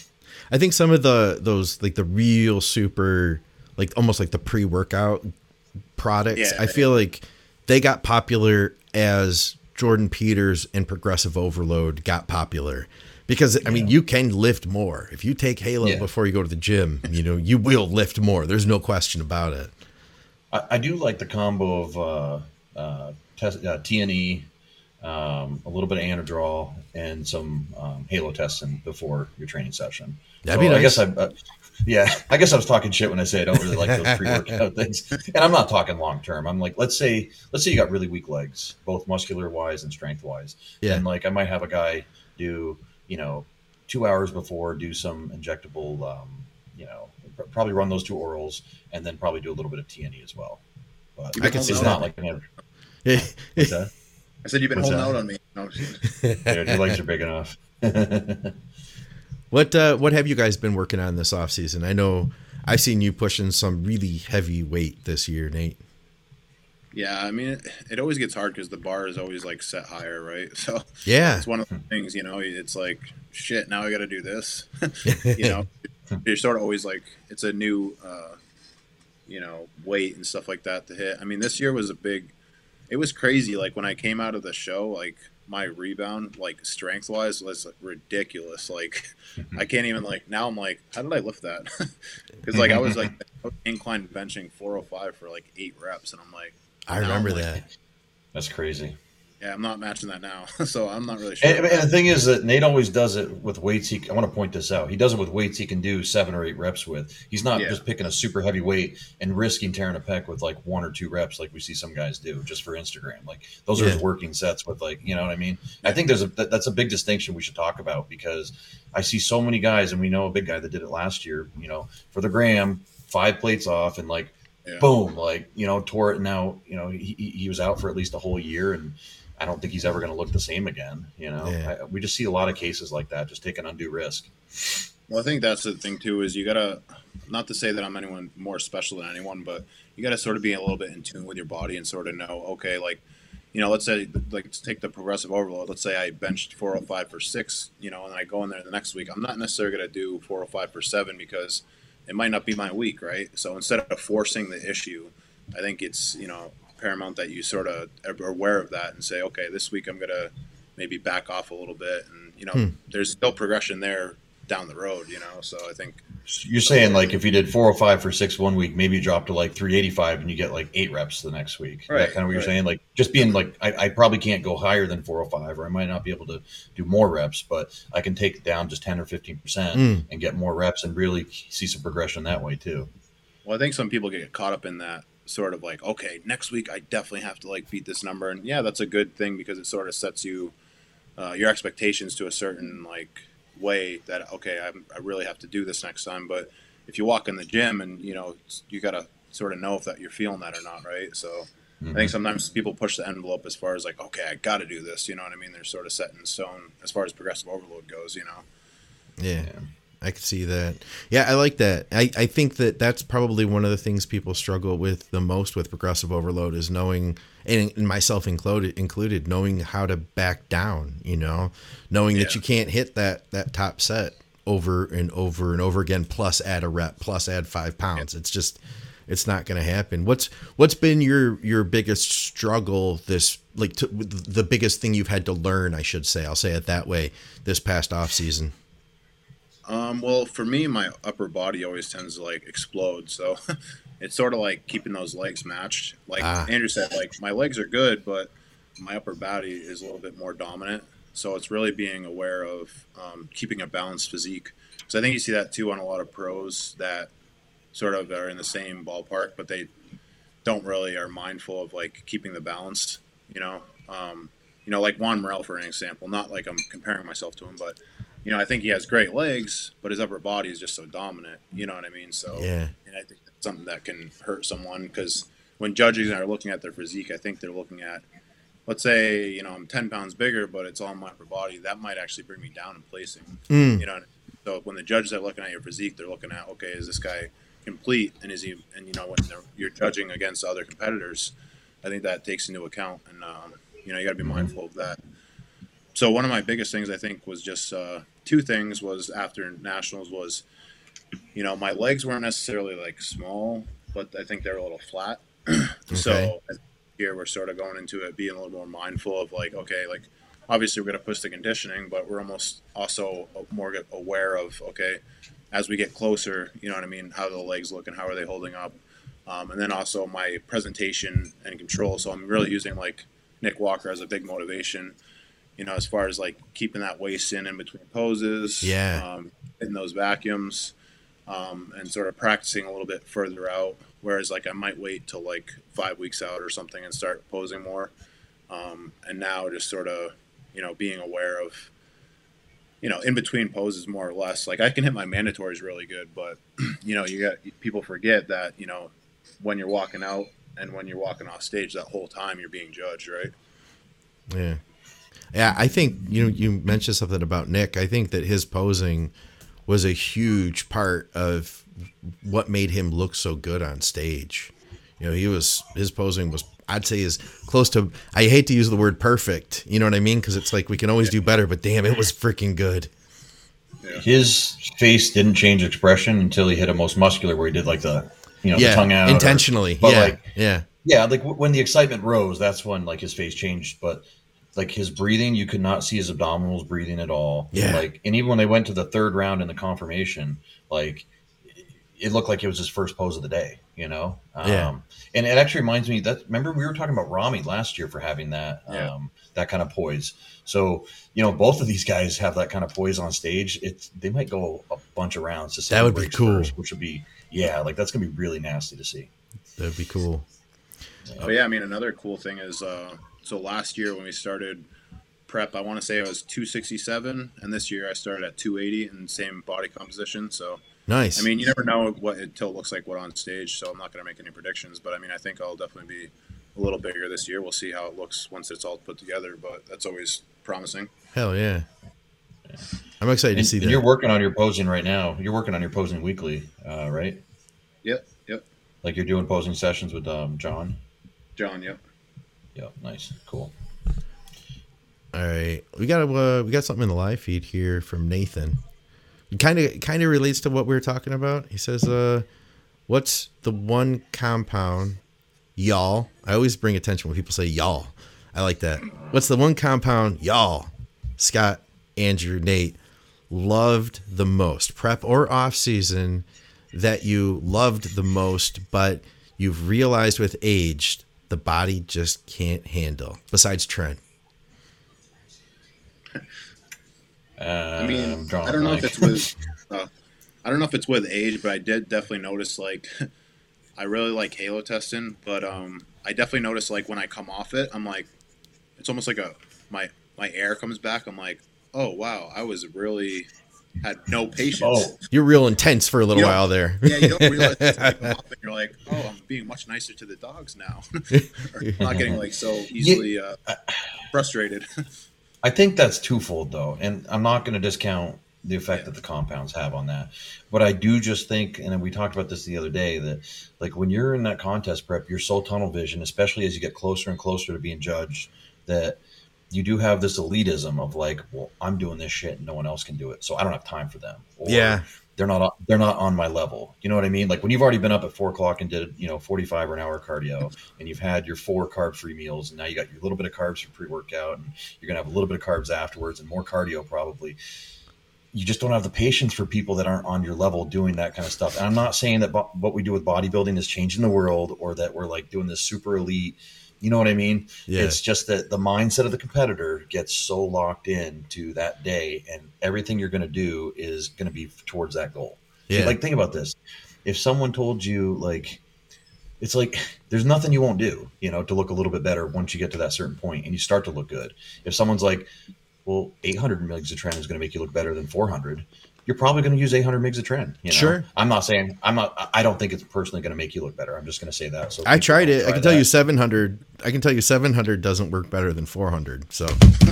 S1: I think some of the those like the real super like almost like the pre workout products. Yeah, I feel like they got popular as Jordan Peters and Progressive Overload got popular. Because I mean, you can lift more if you take Halo yeah. before you go to the gym. You know, you will lift more. There's no question about it.
S3: I, I do like the combo of uh, uh, test, uh, TNE, um, a little bit of Anadrol, and some um, Halotestin before your training session. That'd so be nice. I guess I, uh, yeah, I guess I was talking shit when I say I don't really like those pre-workout things, and I'm not talking long term. I'm like, let's say, let's say you got really weak legs, both muscular wise and strength wise. Yeah. And like, I might have a guy do, you know, two hours before do some injectable, um, you know, pr- probably run those two orals, and then probably do a little bit of TNE as well. But I can see it's that. not like an
S2: Yeah. I said you've been What's holding that? out on me. No,
S3: Dude, your legs are big enough.
S1: What uh, what have you guys been working on this off season? I know I've seen you pushing some really heavy weight this year, Nate.
S2: Yeah, I mean, it, it always gets hard because the bar is always like set higher, right? So
S1: yeah,
S2: it's one of the things. You know, it's like shit. Now I got to do this. you know, you're sort of always like it's a new, uh, you know, weight and stuff like that to hit. I mean, this year was a big. It was crazy. Like when I came out of the show, like my rebound, like strength wise, was ridiculous. Like mm-hmm. I can't even like now. I'm like, how did I lift that? Because like I was like incline benching 405 for like eight reps, and I'm like,
S1: I remember like, that.
S3: That's crazy.
S2: Yeah, I'm not matching that now, so I'm not really sure.
S3: And, and, the thing is that Nate always does it with weights. He, I want to point this out. He does it with weights he can do seven or eight reps with. He's not yeah. just picking a super heavy weight and risking tearing a pec with like one or two reps, like we see some guys do just for Instagram. Like those yeah. are his working sets with like you know what I mean. I think there's a that, that's a big distinction we should talk about because I see so many guys, and we know a big guy that did it last year. You know, for the gram, five plates off, and like yeah. boom, like you know, tore it. Now you know he, he was out for at least a whole year and I don't think he's ever going to look the same again. You know, yeah. I, we just see a lot of cases like that. Just take an undue risk.
S2: Well, I think that's the thing too. Is you gotta not to say that I'm anyone more special than anyone, but you gotta sort of be a little bit in tune with your body and sort of know, okay, like you know, let's say like let's take the progressive overload. Let's say I benched 405 for six, you know, and I go in there the next week. I'm not necessarily going to do 405 for seven because it might not be my week, right? So instead of forcing the issue, I think it's you know paramount that you sort of are aware of that and say, okay, this week I'm gonna maybe back off a little bit, and you know, hmm. there's still progression there down the road, you know. So I think
S3: you're saying like if you did 405 for six one week, maybe you drop to like 385 and you get like eight reps the next week. Right. That kind of what right. you're saying. Like just being like, I, I, probably can't go higher than 405, or I might not be able to do more reps, but I can take down just 10 or 15 percent mm. and get more reps and really see some progression that way too.
S2: Well, I think some people get caught up in that sort of like, okay, next week I definitely have to like beat this number, and yeah, that's a good thing because it sort of sets you uh, your expectations to a certain like way that okay, I'm, I really have to do this next time. But if you walk in the gym and you know you gotta sort of know if that you're feeling that or not, right? So mm-hmm. I think mm-hmm. sometimes people push the envelope as far as like, okay, I got to do this. You know what I mean? They're sort of set in stone as far as progressive overload goes. You know.
S1: Yeah. I could see that. Yeah, I like that. I, I think that that's probably one of the things people struggle with the most with progressive overload is knowing, and myself included, included knowing how to back down. You know, knowing yeah. that you can't hit that that top set over and over and over again. Plus, add a rep. Plus, add five pounds. Yeah. It's just, it's not going to happen. What's what's been your your biggest struggle this like to, the biggest thing you've had to learn? I should say. I'll say it that way. This past off season.
S2: Um, well, for me, my upper body always tends to like explode, so it's sort of like keeping those legs matched. Like ah. Andrew said, like my legs are good, but my upper body is a little bit more dominant. So it's really being aware of um, keeping a balanced physique. So I think you see that too on a lot of pros that sort of are in the same ballpark, but they don't really are mindful of like keeping the balance. You know, um, you know, like Juan Morel for an example. Not like I'm comparing myself to him, but you know, I think he has great legs, but his upper body is just so dominant. You know what I mean? So
S1: yeah,
S2: and I think that's something that can hurt someone because when judges are looking at their physique, I think they're looking at, let's say, you know, I'm 10 pounds bigger, but it's all my upper body. That might actually bring me down in placing. Mm. You know, so when the judges are looking at your physique, they're looking at, okay, is this guy complete, and is he, and you know, when you're judging against other competitors, I think that takes into account, and um, you know, you got to be mindful of that. So one of my biggest things I think was just uh, two things was after nationals was, you know, my legs weren't necessarily like small, but I think they're a little flat. okay. So here we're sort of going into it being a little more mindful of like, okay, like obviously we're going to push the conditioning, but we're almost also more aware of okay, as we get closer, you know what I mean? How the legs look and how are they holding up, um, and then also my presentation and control. So I'm really using like Nick Walker as a big motivation you know, as far as like keeping that waist in in between poses,
S1: yeah,
S2: um, in those vacuums, um, and sort of practicing a little bit further out. Whereas like I might wait till like five weeks out or something and start posing more. Um, and now just sort of, you know, being aware of, you know, in between poses more or less. Like I can hit my mandatories really good, but you know, you got people forget that you know when you're walking out and when you're walking off stage, that whole time you're being judged, right?
S1: Yeah. Yeah, I think you know you mentioned something about Nick. I think that his posing was a huge part of what made him look so good on stage. You know, he was his posing was I'd say is close to I hate to use the word perfect. You know what I mean? Because it's like we can always do better, but damn, it was freaking good.
S3: His face didn't change expression until he hit a most muscular where he did like the you know
S1: yeah,
S3: the tongue out
S1: intentionally. Or, yeah, like,
S3: yeah, yeah. Like when the excitement rose, that's when like his face changed. But like his breathing, you could not see his abdominals breathing at all.
S1: Yeah.
S3: Like, and even when they went to the third round in the confirmation, like it looked like it was his first pose of the day, you know?
S1: Yeah.
S3: Um, and it actually reminds me that, remember we were talking about Ramy last year for having that,
S2: yeah.
S3: um, that kind of poise. So, you know, both of these guys have that kind of poise on stage. It's, they might go a bunch of rounds to
S1: that would be cool, first,
S3: which would be, yeah, like that's going to be really nasty to see.
S1: That'd be cool.
S2: But yeah, I mean, another cool thing is, uh, so last year when we started prep, I want to say I was 267, and this year I started at 280 and same body composition. So
S1: nice.
S2: I mean, you never know what until it looks like what on stage. So I'm not going to make any predictions, but I mean, I think I'll definitely be a little bigger this year. We'll see how it looks once it's all put together, but that's always promising.
S1: Hell yeah. I'm excited
S3: and,
S1: to see that.
S3: You're working on your posing right now. You're working on your posing weekly, uh, right?
S2: Yep. Yep.
S3: Like you're doing posing sessions with um, John.
S2: John. Yep.
S3: Yep. Nice. Cool.
S1: All right, we got uh, we got something in the live feed here from Nathan. Kind of kind of relates to what we were talking about. He says, uh, "What's the one compound, y'all?" I always bring attention when people say y'all. I like that. What's the one compound y'all, Scott, Andrew, Nate, loved the most, prep or off season, that you loved the most, but you've realized with age the body just can't handle. Besides tren.
S2: I mean, I don't know if it's with, uh, I don't know if it's with age, but I did definitely notice like, I really like Halotestin, but um, I definitely notice like when I come off it, I'm like, it's almost like a my my air comes back. I'm like, oh wow, I was really had no patience.
S1: Oh, you're real intense for a little while there.
S2: yeah, you don't realize and you're like, oh, I'm being much nicer to the dogs now. not getting like so easily uh, frustrated.
S3: I think that's twofold though, and I'm not going to discount the effect yeah. that the compounds have on that. But I do just think, and we talked about this the other day, that like when you're in that contest prep, you're so tunnel vision, especially as you get closer and closer to being judged, that you do have this elitism of like, well, I'm doing this shit, and no one else can do it, so I don't have time for them.
S1: Or, yeah,
S3: they're not they're not on my level. You know what I mean? Like when you've already been up at four o'clock and did you know forty five or an hour cardio, and you've had your four carb free meals, and now you got your little bit of carbs for pre workout, and you're gonna have a little bit of carbs afterwards, and more cardio probably. You just don't have the patience for people that aren't on your level doing that kind of stuff. And I'm not saying that bo- what we do with bodybuilding is changing the world, or that we're like doing this super elite you know what I mean?
S1: Yeah.
S3: It's just that the mindset of the competitor gets so locked in to that day, and everything you're going to do is going to be towards that goal.
S1: Yeah.
S3: Like, think about this: if someone told you, like, it's like there's nothing you won't do, you know, to look a little bit better once you get to that certain point and you start to look good. If someone's like, well, 800 milligrams of tren is going to make you look better than 400, you're probably going to use 800 megs of tren. You know?
S1: Sure.
S3: I'm not saying I'm not. I don't think it's personally going to make you look better. I'm just going to say that. So
S1: I tried it. I can tell you 700. I can tell you 700 doesn't work better than 400. So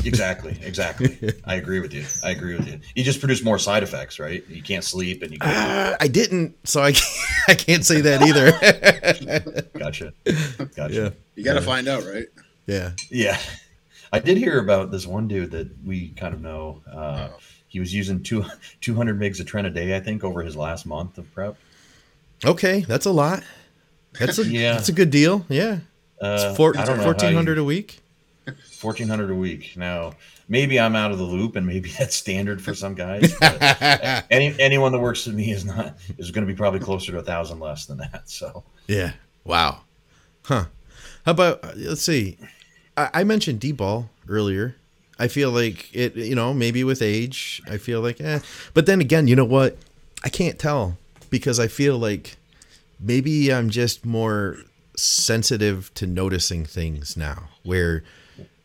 S3: exactly, exactly. I agree with you. I agree with you. You just produce more side effects, right? You can't sleep, and you.
S1: Can't uh, I didn't, so I can't, I can't say that either.
S3: gotcha.
S2: Gotcha. Yeah. You got to yeah. find out, right?
S1: Yeah.
S3: Yeah. I did hear about this one dude that we kind of know. Uh, oh he was using two, 200 megs of tren a day, I think, over his last month of prep.
S1: Okay, that's a lot. That's a yeah. That's a good deal. Yeah, uh, four, fourteen hundred a week.
S3: Fourteen hundred a week. Now, maybe I'm out of the loop, and maybe that's standard for some guys. any anyone that works with me is not is going to be probably closer to a thousand less than that. So
S1: yeah, wow, huh? How about let's see? I, I mentioned D-bol earlier. I feel like it, you know, maybe with age, I feel like, eh. But then again, you know what? I can't tell because I feel like maybe I'm just more sensitive to noticing things now where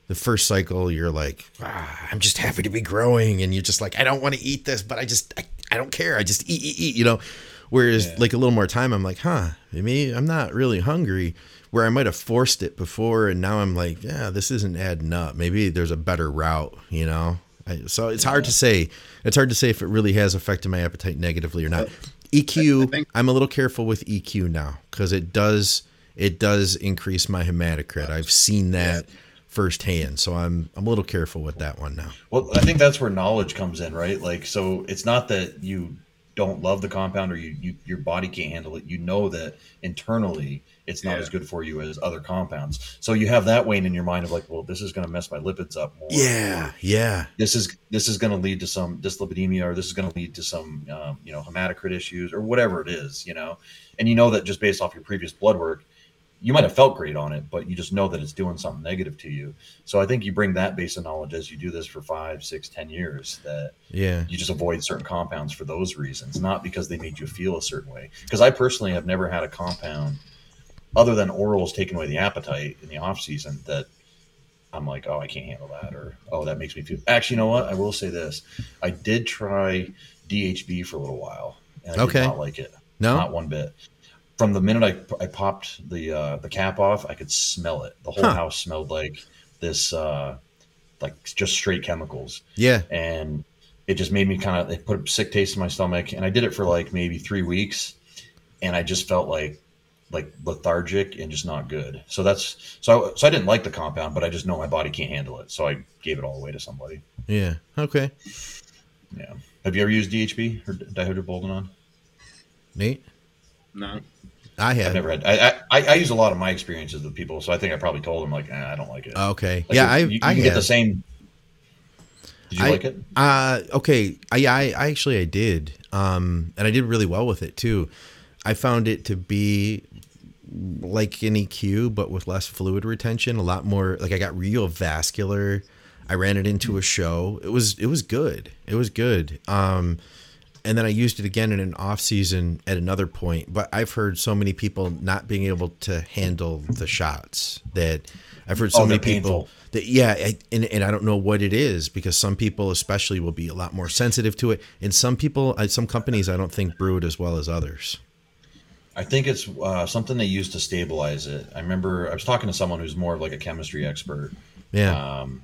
S1: the first cycle you're like ah, i'm just happy to be growing and you're just like i don't want to eat this but i just I, I don't care i just eat eat eat you know whereas yeah. like a little more time i'm like huh maybe i'm not really hungry where I might have forced it before, and now I'm like, yeah, this isn't adding up. Maybe there's a better route, you know. I, so it's hard to say. It's hard to say if it really has affected my appetite negatively or not. EQ, I'm a little careful with EQ now because it does it does increase my hematocrit. I've seen that firsthand, so I'm I'm a little careful with that one now.
S3: Well, I think that's where knowledge comes in, right? Like, so it's not that you don't love the compound or you, you your body can't handle it. You know that internally it's not yeah. as good for you as other compounds. So you have that weighing in your mind of like, well, this is going to mess my lipids up more.
S1: Yeah, yeah.
S3: This is this is going to lead to some dyslipidemia, or this is going to lead to some um, you know hematocrit issues, or whatever it is, you know. And you know that just based off your previous blood work, you might have felt great on it, but you just know that it's doing something negative to you. So I think you bring that base of knowledge as you do this for five, six, ten years. That
S1: yeah,
S3: you just avoid certain compounds for those reasons, not because they made you feel a certain way. Because I personally have never had a compound other than orals taking away the appetite in the off season that I'm like, oh, I can't handle that, or oh, that makes me feel. Actually, you know what? I will say this: I did try DHB for a little while, and I okay. did not like it.
S1: No,
S3: not one bit. From the minute I, I popped the uh, the cap off, I could smell it. The whole huh. house smelled like this, uh, like just straight chemicals.
S1: Yeah,
S3: and it just made me kind of it put a sick taste in my stomach. And I did it for like maybe three weeks, and I just felt like like lethargic and just not good. So that's so so I didn't like the compound, but I just know my body can't handle it, so I gave it all away to somebody.
S1: Yeah. Okay.
S3: Yeah. Have you ever used DHB or dihydroboldenone?
S1: Nate.
S2: No.
S1: I have.
S3: I've never had. I, I, I use a lot of my experiences with people, so I think I probably told them like, eh, I don't like it.
S1: Okay. Like yeah, I
S3: you,
S1: I
S3: get the same. Did you
S1: I,
S3: like it?
S1: Uh okay. I, I I actually I did. Um, and I did really well with it too. I found it to be like an EQ, but with less fluid retention. A lot more like I got real vascular. I ran it into a show. It was it was good. It was good. Um, and then I used it again in an off season at another point. But I've heard so many people not being able to handle the shots that I've heard so oh, many people painful. that yeah, I, and and I don't know what it is because some people especially will be a lot more sensitive to it, and some people, some companies, I don't think brew it as well as others.
S3: I think it's uh, something they use to stabilize it. I remember I was talking to someone who's more of like a chemistry expert.
S1: Yeah.
S3: Um,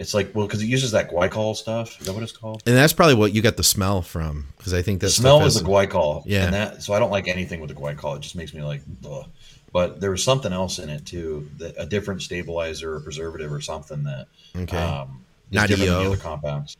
S3: it's like well because it uses that glycol stuff. Is that what it's called?
S1: And that's probably what you got the smell from because I think
S3: the smell is the glycol. Yeah. And that so I don't like anything with the glycol. It just makes me like. Ugh. But there was something else in it too, that a different stabilizer or preservative or something that
S1: okay. Um,
S3: Not EO. the other compounds.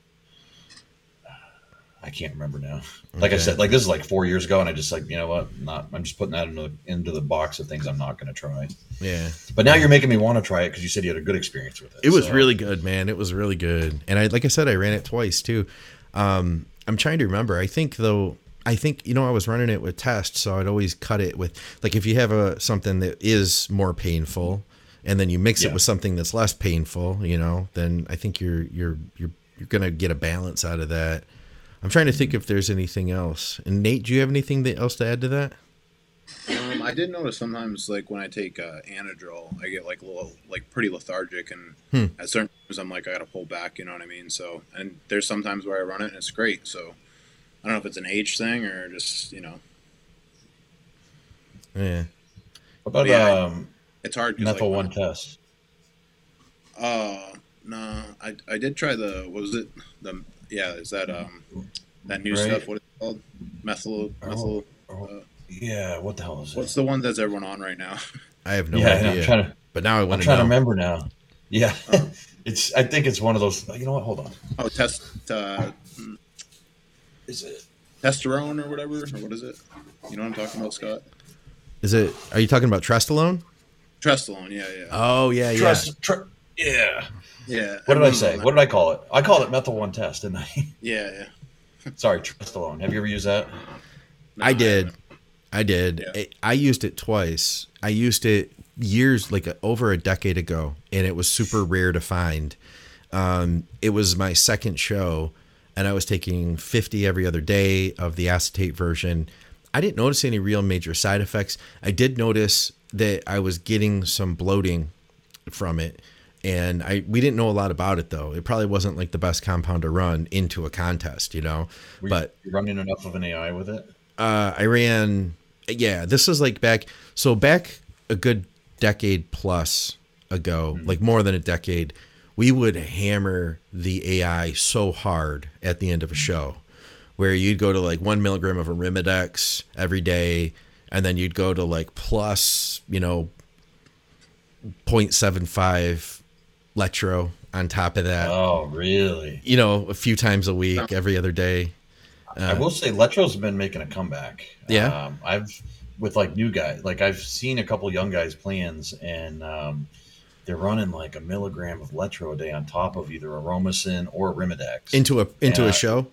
S3: I can't remember now. Like okay. I said, like this is like four years ago, and I just like you know what, not I'm just putting that into into the box of things I'm not going to try.
S1: Yeah.
S3: But now you're making me want to try it because you said you had a good experience with it.
S1: It was so. really good, man. It was really good, and I like I said, I ran it twice too. Um, I'm trying to remember. I think though, I think you know I was running it with test, so I'd always cut it with like if you have a something that is more painful, and then you mix yeah. it with something that's less painful, you know, then I think you're you're you're you're gonna get a balance out of that. I'm trying to think if there's anything else. And Nate, do you have anything else to add to that?
S2: Um, I did notice sometimes, like when I take uh, Anadrol, I get like a little, like pretty lethargic, and hmm. at certain times I'm like I gotta pull back. You know what I mean? So, and there's sometimes where I run it and it's great. So, I don't know if it's an age thing or just you know.
S1: Yeah.
S3: What about yeah, um?
S2: It's hard.
S3: Methyl like, one test.
S2: Uh, no, I I did try the what was it the yeah is that um that new right. stuff what is it called methyl oh, methyl.
S3: Oh, uh, yeah, what the hell is
S2: it? What's the one that's everyone on right now?
S1: I have no yeah, idea. I'm trying to, but now I want
S3: I'm to trying know. to remember now. Yeah, oh. it's. I think it's one of those. You know what? Hold on.
S2: Oh, test. Uh,
S3: is it
S2: testosterone or whatever? Or what is it? You know what I'm talking about, Scott?
S1: Is it? Are you talking about Trestolone?
S2: Trestolone, yeah, yeah.
S1: Oh yeah, yeah. Trest,
S3: tre- yeah.
S2: Yeah.
S3: What did I say? What did I call it? I called it methyl one test, didn't I?
S2: Yeah,
S3: yeah. Sorry, Trestolone. Have you ever used that?
S1: No, I did. I did. Yeah. I used it twice. I used it years, like over a decade ago, and it was super rare to find. Um, it was my second show, and I was taking 50 every other day of the acetate version. I didn't notice any real major side effects. I did notice that I was getting some bloating from it, and I we didn't know a lot about it though. It probably wasn't like the best compound to run into a contest, you know.
S3: Were
S1: but
S3: you running enough of an AI with it?
S1: Uh, I ran yeah, this is like back so back a good decade plus ago, mm-hmm. like more than a decade, we would hammer the AI so hard at the end of a show where you'd go to like one milligram of Arimidex every day, and then you'd go to like plus, you know, 0.75 Letro on top of that.
S3: Oh, really?
S1: You know, a few times a week, every other day.
S3: Uh, I will say Letro's been making a comeback.
S1: Yeah,
S3: um, I've with like new guys. Like I've seen a couple young guys plans, and um, they're running like a milligram of Letro a day on top of either Aromasin or Arimidex
S1: into a into and, a show.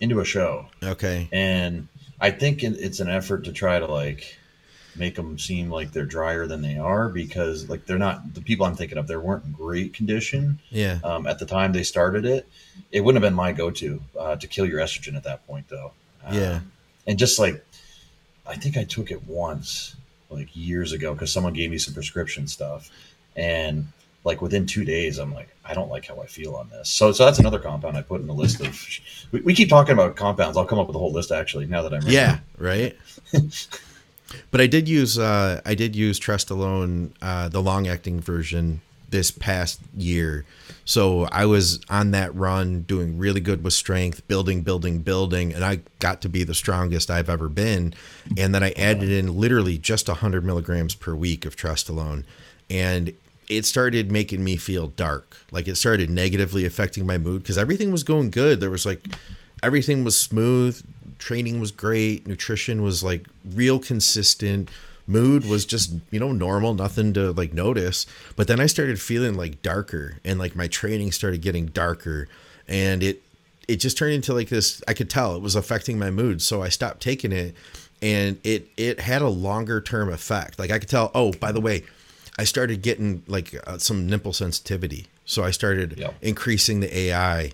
S3: Into a show.
S1: Okay.
S3: And I think it's an effort to try to like make them seem like they're drier than they are because like they're not the people I'm thinking of they weren't in great condition
S1: yeah.
S3: um, at the time they started it. It wouldn't have been my go-to uh, to kill your estrogen at that point though.
S1: Um, yeah.
S3: and just like I think I took it once like years ago because someone gave me some prescription stuff. And like within two days i'm like i don't like how i feel on this. So so that's another compound i put in the list of we, we keep talking about compounds. I'll come up with a whole list actually now that i'm
S1: yeah right But I did use uh, I did use Trestolone, uh, the long acting version, this past year. So I was on that run, doing really good with strength, building, building, building, and I got to be the strongest I've ever been. And then I added in literally just 100 milligrams per week of Trestolone, and it started making me feel dark. Like it started negatively affecting my mood because everything was going good. There was like everything was smooth training was great, nutrition was like real consistent, mood was just you know normal, nothing to like notice. But then I started feeling like darker, and like my training started getting darker, and it it just turned into like this. I could tell it was affecting my mood, so I stopped taking it, and it it had a longer term effect. Like I could tell. Oh, by the way, I started getting like uh, some nipple sensitivity, so I started yep. increasing the AI.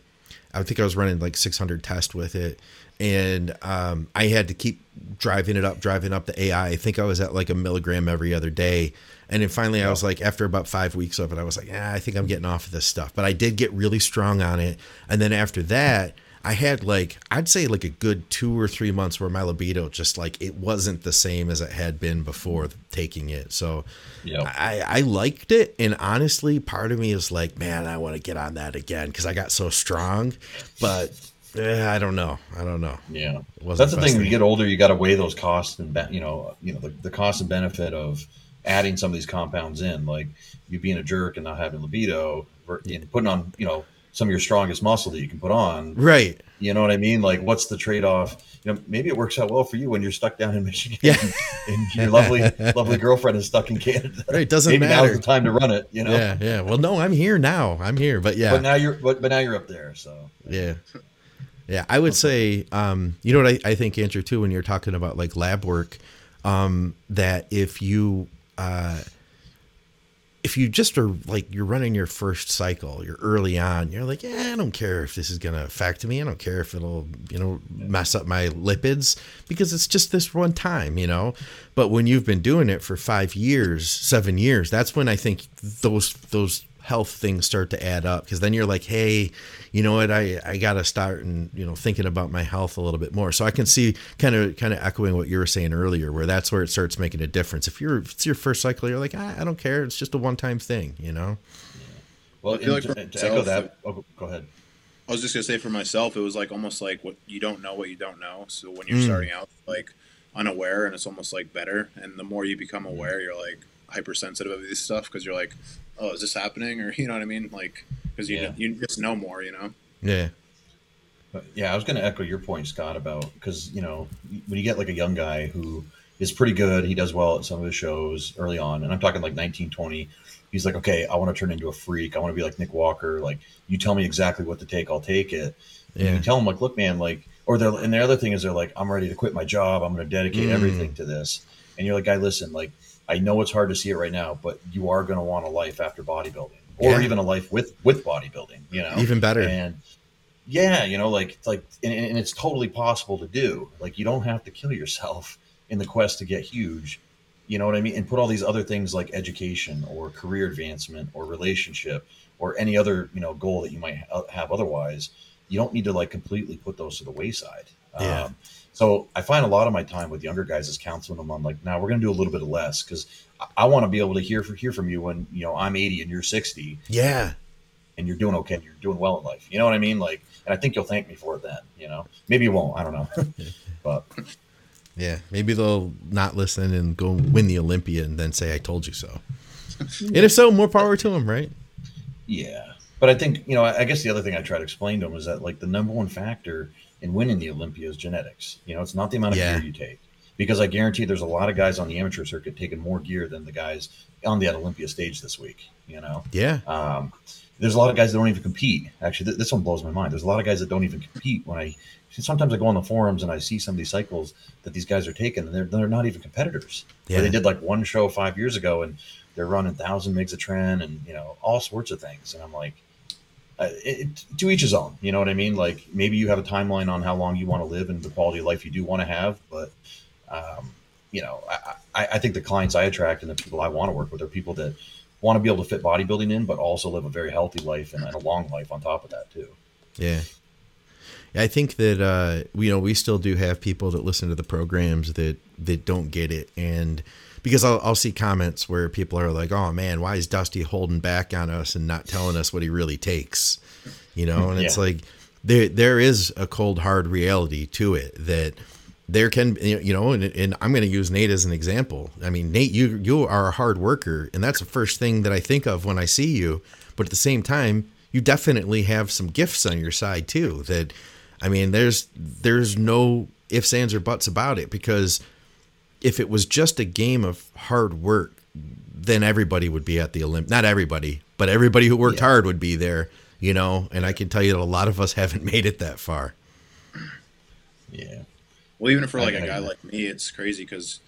S1: I think I was running like 600 tests with it, and um, I had to keep driving it up, driving up the AI. I think I was at like a milligram every other day. And then finally, I was like, after about five weeks of it, I was like, yeah, I think I'm getting off of this stuff. But I did get really strong on it. And then after that, I had like, I'd say like a good two or three months where my libido just like, it wasn't the same as it had been before taking it. So yep. I, I liked it. And honestly, part of me is like, man, I want to get on that again because I got so strong. But yeah, I don't know. I don't know.
S3: Yeah, that's the thing. When you get older, you got to weigh those costs and you know, you know, the, the cost and benefit of adding some of these compounds in, like you being a jerk and not having libido, and putting on, you know, some of your strongest muscle that you can put on.
S1: Right.
S3: You know what I mean? Like, what's the trade off? You know, maybe it works out well for you when you're stuck down in Michigan.
S1: Yeah.
S3: And, your lovely, lovely girlfriend is stuck in Canada.
S1: Right. It doesn't
S3: maybe
S1: matter.
S3: Now's the time to run it. You know.
S1: Yeah. Yeah. Well, no, I'm here now. I'm here, but yeah.
S3: But now you're, but, but now you're up there. So.
S1: Yeah. Yeah, I would say, um, you know what I, I, think, Andrew, too, when you're talking about like lab work, um, that if you uh, if you just are like you're running your first cycle, you're early on, you're like, yeah, I don't care if this is gonna affect me. I don't care if it'll, you know, mess up my lipids because it's just this one time, you know. But when you've been doing it for five years, seven years, that's when I think those those health things start to add up because then you're like, hey, you know what, I, I got to start and you know thinking about my health a little bit more. So I can see kind of kind of echoing what you were saying earlier, where that's where it starts making a difference. If you're if it's your first cycle, you're like, ah, I don't care, it's just a one time thing, you know.
S3: Well, like to, to echo that, oh, go ahead.
S2: I was just gonna say for myself, it was like almost like what you don't know what you don't know. So when you're mm. starting out, like unaware, and it's almost like better. And the more you become aware, you're like hypersensitive of this stuff because you're like, oh, is this happening? Or you know what I mean? Like, because you yeah. you just know more, you know.
S1: Yeah.
S3: But yeah, I was going to echo your point, Scott, about because you know when you get like a young guy who is pretty good, he does well at some of his shows early on, and I'm talking like 19, 20. He's like, okay, I want to turn into a freak. I want to be like Nick Walker. Like, you tell me exactly what to take, I'll take it. And you tell him like, look, man, like, or they're and the other thing is they're like, I'm ready to quit my job. I'm going to dedicate mm. everything to this. And you're like, guy, listen, like, I know it's hard to see it right now, but you are going to want a life after bodybuilding, or yeah. even a life with with bodybuilding. You know,
S1: even better.
S3: And yeah, you know, like like, and, and it's totally possible to do. Like, you don't have to kill yourself in the quest to get huge. You know what I mean? And put all these other things like education or career advancement or relationship or any other you know goal that you might have otherwise. You don't need to like completely put those to the wayside.
S1: Yeah. Um,
S3: so I find a lot of my time with younger guys is counseling them on like, now we're going to do a little bit of less because I, I want to be able to hear hear from you when you know I'm 80 and you're 60.
S1: Yeah,
S3: and you're doing okay, and you're doing well in life. You know what I mean? Like, and I think you'll thank me for it then. You know, maybe you won't. I don't know, but
S1: yeah, maybe they'll not listen and go win the Olympia and then say I told you so. and if so, more power to them, right?
S3: Yeah, but I think you know. I guess the other thing I try to explain to them is that like the number one factor in winning the Olympia is genetics. You know, it's not the amount of yeah. gear you take. Because I guarantee there's a lot of guys on the amateur circuit taking more gear than the guys on the Olympia stage this week. You know,
S1: yeah.
S3: Um, there's a lot of guys that don't even compete. Actually, th- this one blows my mind. There's a lot of guys that don't even compete. When I sometimes I go on the forums and I see some of these cycles that these guys are taking, and they're they're not even competitors. Yeah. they did like one show five years ago, and they're running thousand megs of tren and you know all sorts of things. And I'm like, uh, it, to each his own. You know what I mean? Like maybe you have a timeline on how long you want to live and the quality of life you do want to have, but um, you know, I, I, think the clients I attract and the people I want to work with are people that want to be able to fit bodybuilding in, but also live a very healthy life and, and a long life on top of that too.
S1: Yeah. I think that uh, you know we still do have people that listen to the programs that that don't get it, and because I'll, I'll see comments where people are like, "Oh man, why is Dusty holding back on us and not telling us what he really takes?" You know, and yeah. it's like there there is a cold hard reality to it that there can you know and, and i'm going to use nate as an example i mean nate you you are a hard worker and that's the first thing that i think of when i see you but at the same time you definitely have some gifts on your side too that i mean there's there's no ifs ands or buts about it because if it was just a game of hard work, then everybody would be at the Olymp. Not everybody, but everybody who worked yeah. hard would be there. You know, and I can tell you that a lot of us haven't made it that far.
S3: Yeah.
S2: Well, even for like a guy like me, it's crazy because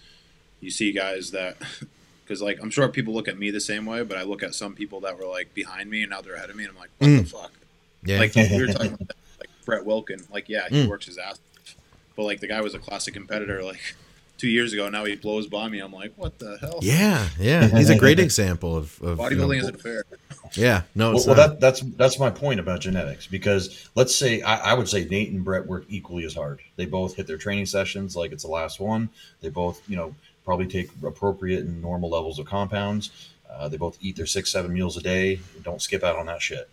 S2: you see guys that, because like I'm sure people look at me the same way, but I look at some people that were like behind me and now they're ahead of me, and I'm like, what mm. the fuck? Yeah. Like we were talking about, like Brett Wilkin, like yeah, he mm. works his ass, but like the guy was a classic competitor, like two years ago. Now he blows by me. I'm like, what the hell?
S1: Yeah, yeah. He's a great example of, of
S2: bodybuilding you know, isn't fair.
S1: Yeah, no.
S3: well, well that, that's that's my point about genetics because let's say I, I, would say Nate and Brett work equally as hard. They both hit their training sessions like it's the last one. They both, you know, probably take appropriate and normal levels of compounds. Uh, they both eat their six, seven meals a day. Don't skip out on that shit.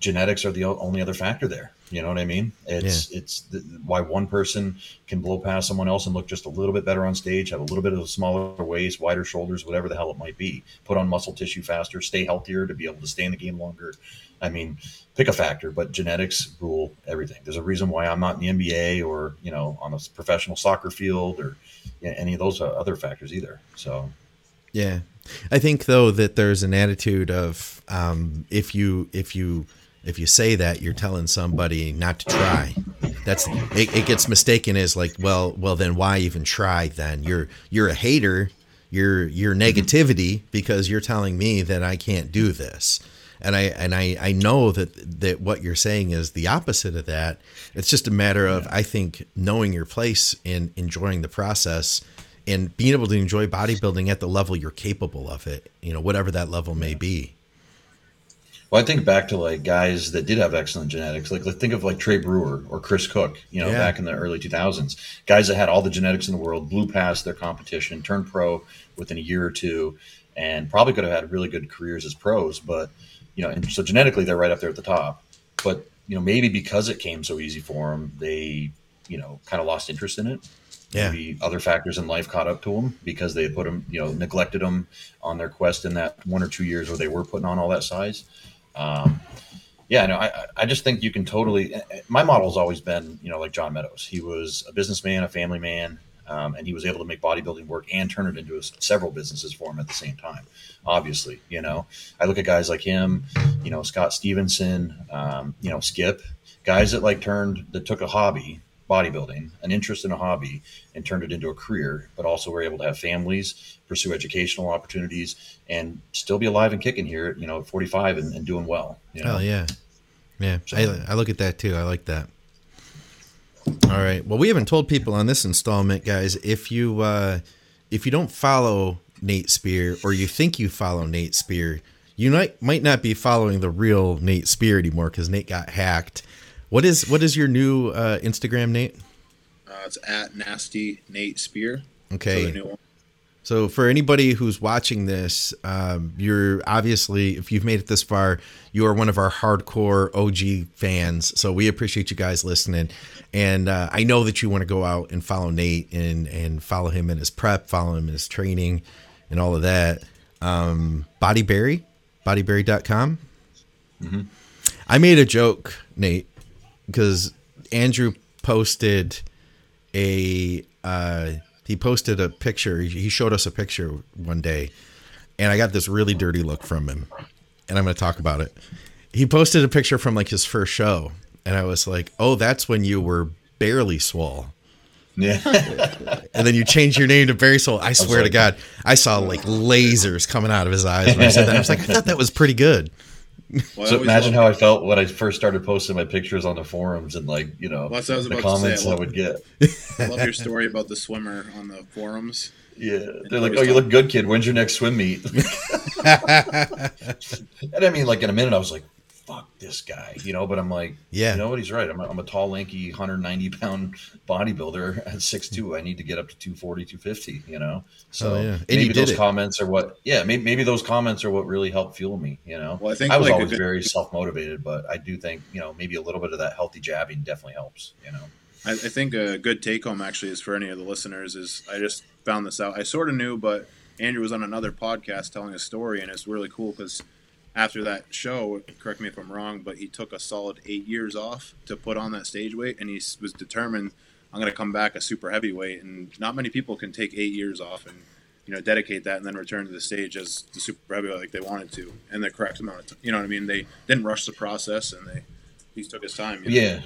S3: Genetics are the only other factor there. You know what I mean? It's yeah. it's the, why one person can blow past someone else and look just a little bit better on stage, have a little bit of a smaller waist, wider shoulders, whatever the hell it might be. Put on muscle tissue faster, stay healthier to be able to stay in the game longer. I mean, pick a factor, but genetics rule everything. There's a reason why I'm not in the NBA or you know on a professional soccer field or you know, any of those other factors either. So,
S1: yeah, I think though that there's an attitude of um, if you if you if you say that you're telling somebody not to try that's it, it, gets mistaken as like well well then why even try then you're you're a hater your your mm-hmm. negativity because you're telling me that I can't do this. And I and I, I know that that what you're saying is the opposite of that. It's just a matter of I think knowing your place and enjoying the process and being able to enjoy bodybuilding at the level you're capable of it, you know, whatever that level may be.
S3: Well, I think back to like guys that did have excellent genetics. Like, think of like Trey Brewer or Chris Cook, you know, yeah. back in the early 2000s. Guys that had all the genetics in the world, blew past their competition, turned pro within a year or two, and probably could have had really good careers as pros. But, you know, and so genetically, they're right up there at the top. But, you know, maybe because it came so easy for them, they, you know, kind of lost interest in it. Yeah. Maybe other factors in life caught up to them because they put them, you know, neglected them on their quest in that one or two years where they were putting on all that size. Um, yeah, no, I, I just think you can totally. Eh, eh, my model has always been, you know, like John Meadows. He was a businessman, a family man, um, and he was able to make bodybuilding work and turn it into a, several businesses for him at the same time. Obviously, you know, I look at guys like him, you know, Scott Stevenson, um, you know, Skip, guys that like turned that took a hobby bodybuilding, an interest in a hobby, and turned it into a career, but also were able to have families, pursue educational opportunities, and still be alive and kicking here, you know, at 45 and, and doing well. You know?
S1: Hell yeah. Yeah. So, I, I look at that too. I like that. All right. Well, we haven't told people on this installment, guys, if you, uh, if you don't follow Nate Spear or you think you follow Nate Spear, you might might not be following the real Nate Spear anymore because Nate got hacked what is what is your new uh, Instagram, Nate?
S2: Uh, it's at nasty Nate Spear.
S1: Okay. So, so for anybody who's watching this, um, you're obviously if you've made it this far, you are one of our hardcore OG fans. So we appreciate you guys listening, and uh, I know that you want to go out and follow Nate and and follow him in his prep, follow him in his training, and all of that. Um, Bodyberry, bodyberry.com. Mm-hmm. I made a joke, Nate, because Andrew posted a uh, he posted a picture. He showed us a picture one day, and I got this really dirty look from him, and I'm going to talk about it. He posted a picture from like his first show, and I was like, "Oh, that's when you were barely swole." Yeah. and then you change your name to Barry Swole. I swear to God, I saw like lasers coming out of his eyes when I said that. I was like, I thought that was pretty good.
S3: Well, so imagine how I felt when I first started posting my pictures on the forums and like you know well, the comments I, love, I, would get.
S2: I love your story about the swimmer on the forums.
S3: Yeah, they're like, "Oh, you look good, kid. When's your next swim meet?" and I mean, like in a minute, I was like, fuck this guy, you know. But I'm like, yeah, you know what? He's right. I'm a, I'm a tall, lanky, 190 pound bodybuilder at 6'2". I need to get up to 240, 250, you know. So oh, yeah. maybe those comments are what, yeah, maybe, maybe those comments are what really helped fuel me, you know. Well, I think I was like always good, very self motivated, but I do think you know maybe a little bit of that healthy jabbing definitely helps, you know.
S2: I, I think a good take home actually is for any of the listeners is I just found this out. I sort of knew, but Andrew was on another podcast telling a story, and it's really cool because after that show, correct me if I'm wrong, but he took a solid eight years off to put on that stage weight, and he was determined, I'm going to come back a super heavyweight. And not many people can take eight years off and you know dedicate that and then return to the stage as the super heavyweight like they wanted to and the correct amount of time. You know what I mean? They didn't rush the process, and they he took his time.
S3: You know? Yeah.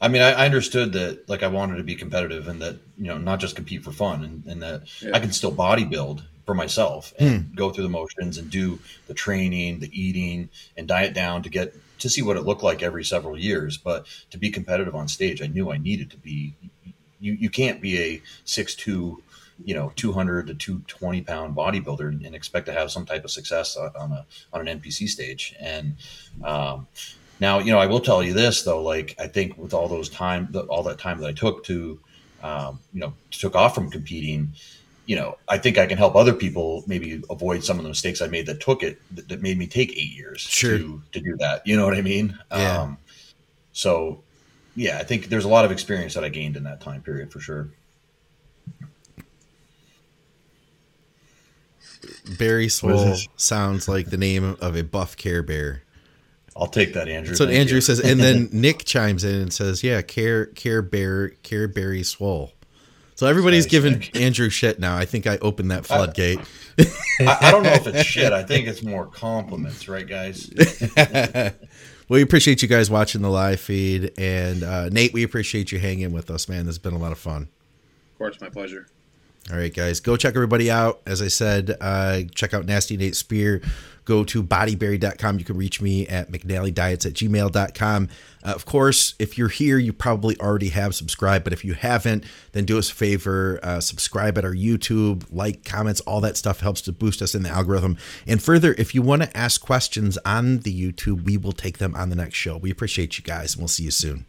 S3: I mean, I, I, understood that, like, I wanted to be competitive and that, you know, not just compete for fun and, and that yeah. I can still bodybuild for myself and mm. go through the motions and do the training, the eating, and diet down to get to see what it looked like every several years. But to be competitive on stage, I knew I needed to be. You you can't be a six two, you know, two hundred to two twenty pound bodybuilder and, and, expect to have some type of success on a on an NPC stage. And um, now, you know, I will tell you this though. Like I think with all those time, all that time that I took to, um, you know, took off from competing you know, I think I can help other people maybe avoid some of the mistakes I made that took it that, that made me take eight years sure. to to do that. You know what I mean? Yeah. Um, so, yeah, I think there's a lot of experience that I gained in that time period for sure.
S1: Barry Swole sounds like the name of a buff Care Bear.
S3: I'll take that, Andrew.
S1: So Andrew you. says, and then Nick chimes in and says, "Yeah, Care Care Bear Care Barry Swole." So everybody's giving Andrew shit now. I think I opened that floodgate.
S3: I, I, don't know if it's shit. I think it's more compliments, right, guys?
S1: well, we appreciate you guys watching the live feed, and uh, Nate, we appreciate you hanging with us, man. This has been a lot of fun.
S2: Of course, my pleasure.
S1: All right, guys, go check everybody out. As I said, uh, check out Nasty Nate Spear. Go to bodyberry.com. You can reach me at mcnallydiets at gmail.com. Uh, of course, if you're here, you probably already have subscribed, but if you haven't, then do us a favor uh, subscribe at our YouTube, like, comments, all that stuff helps to boost us in the algorithm. And further, if you want to ask questions on the YouTube, we will take them on the next show. We appreciate you guys, and we'll see you soon.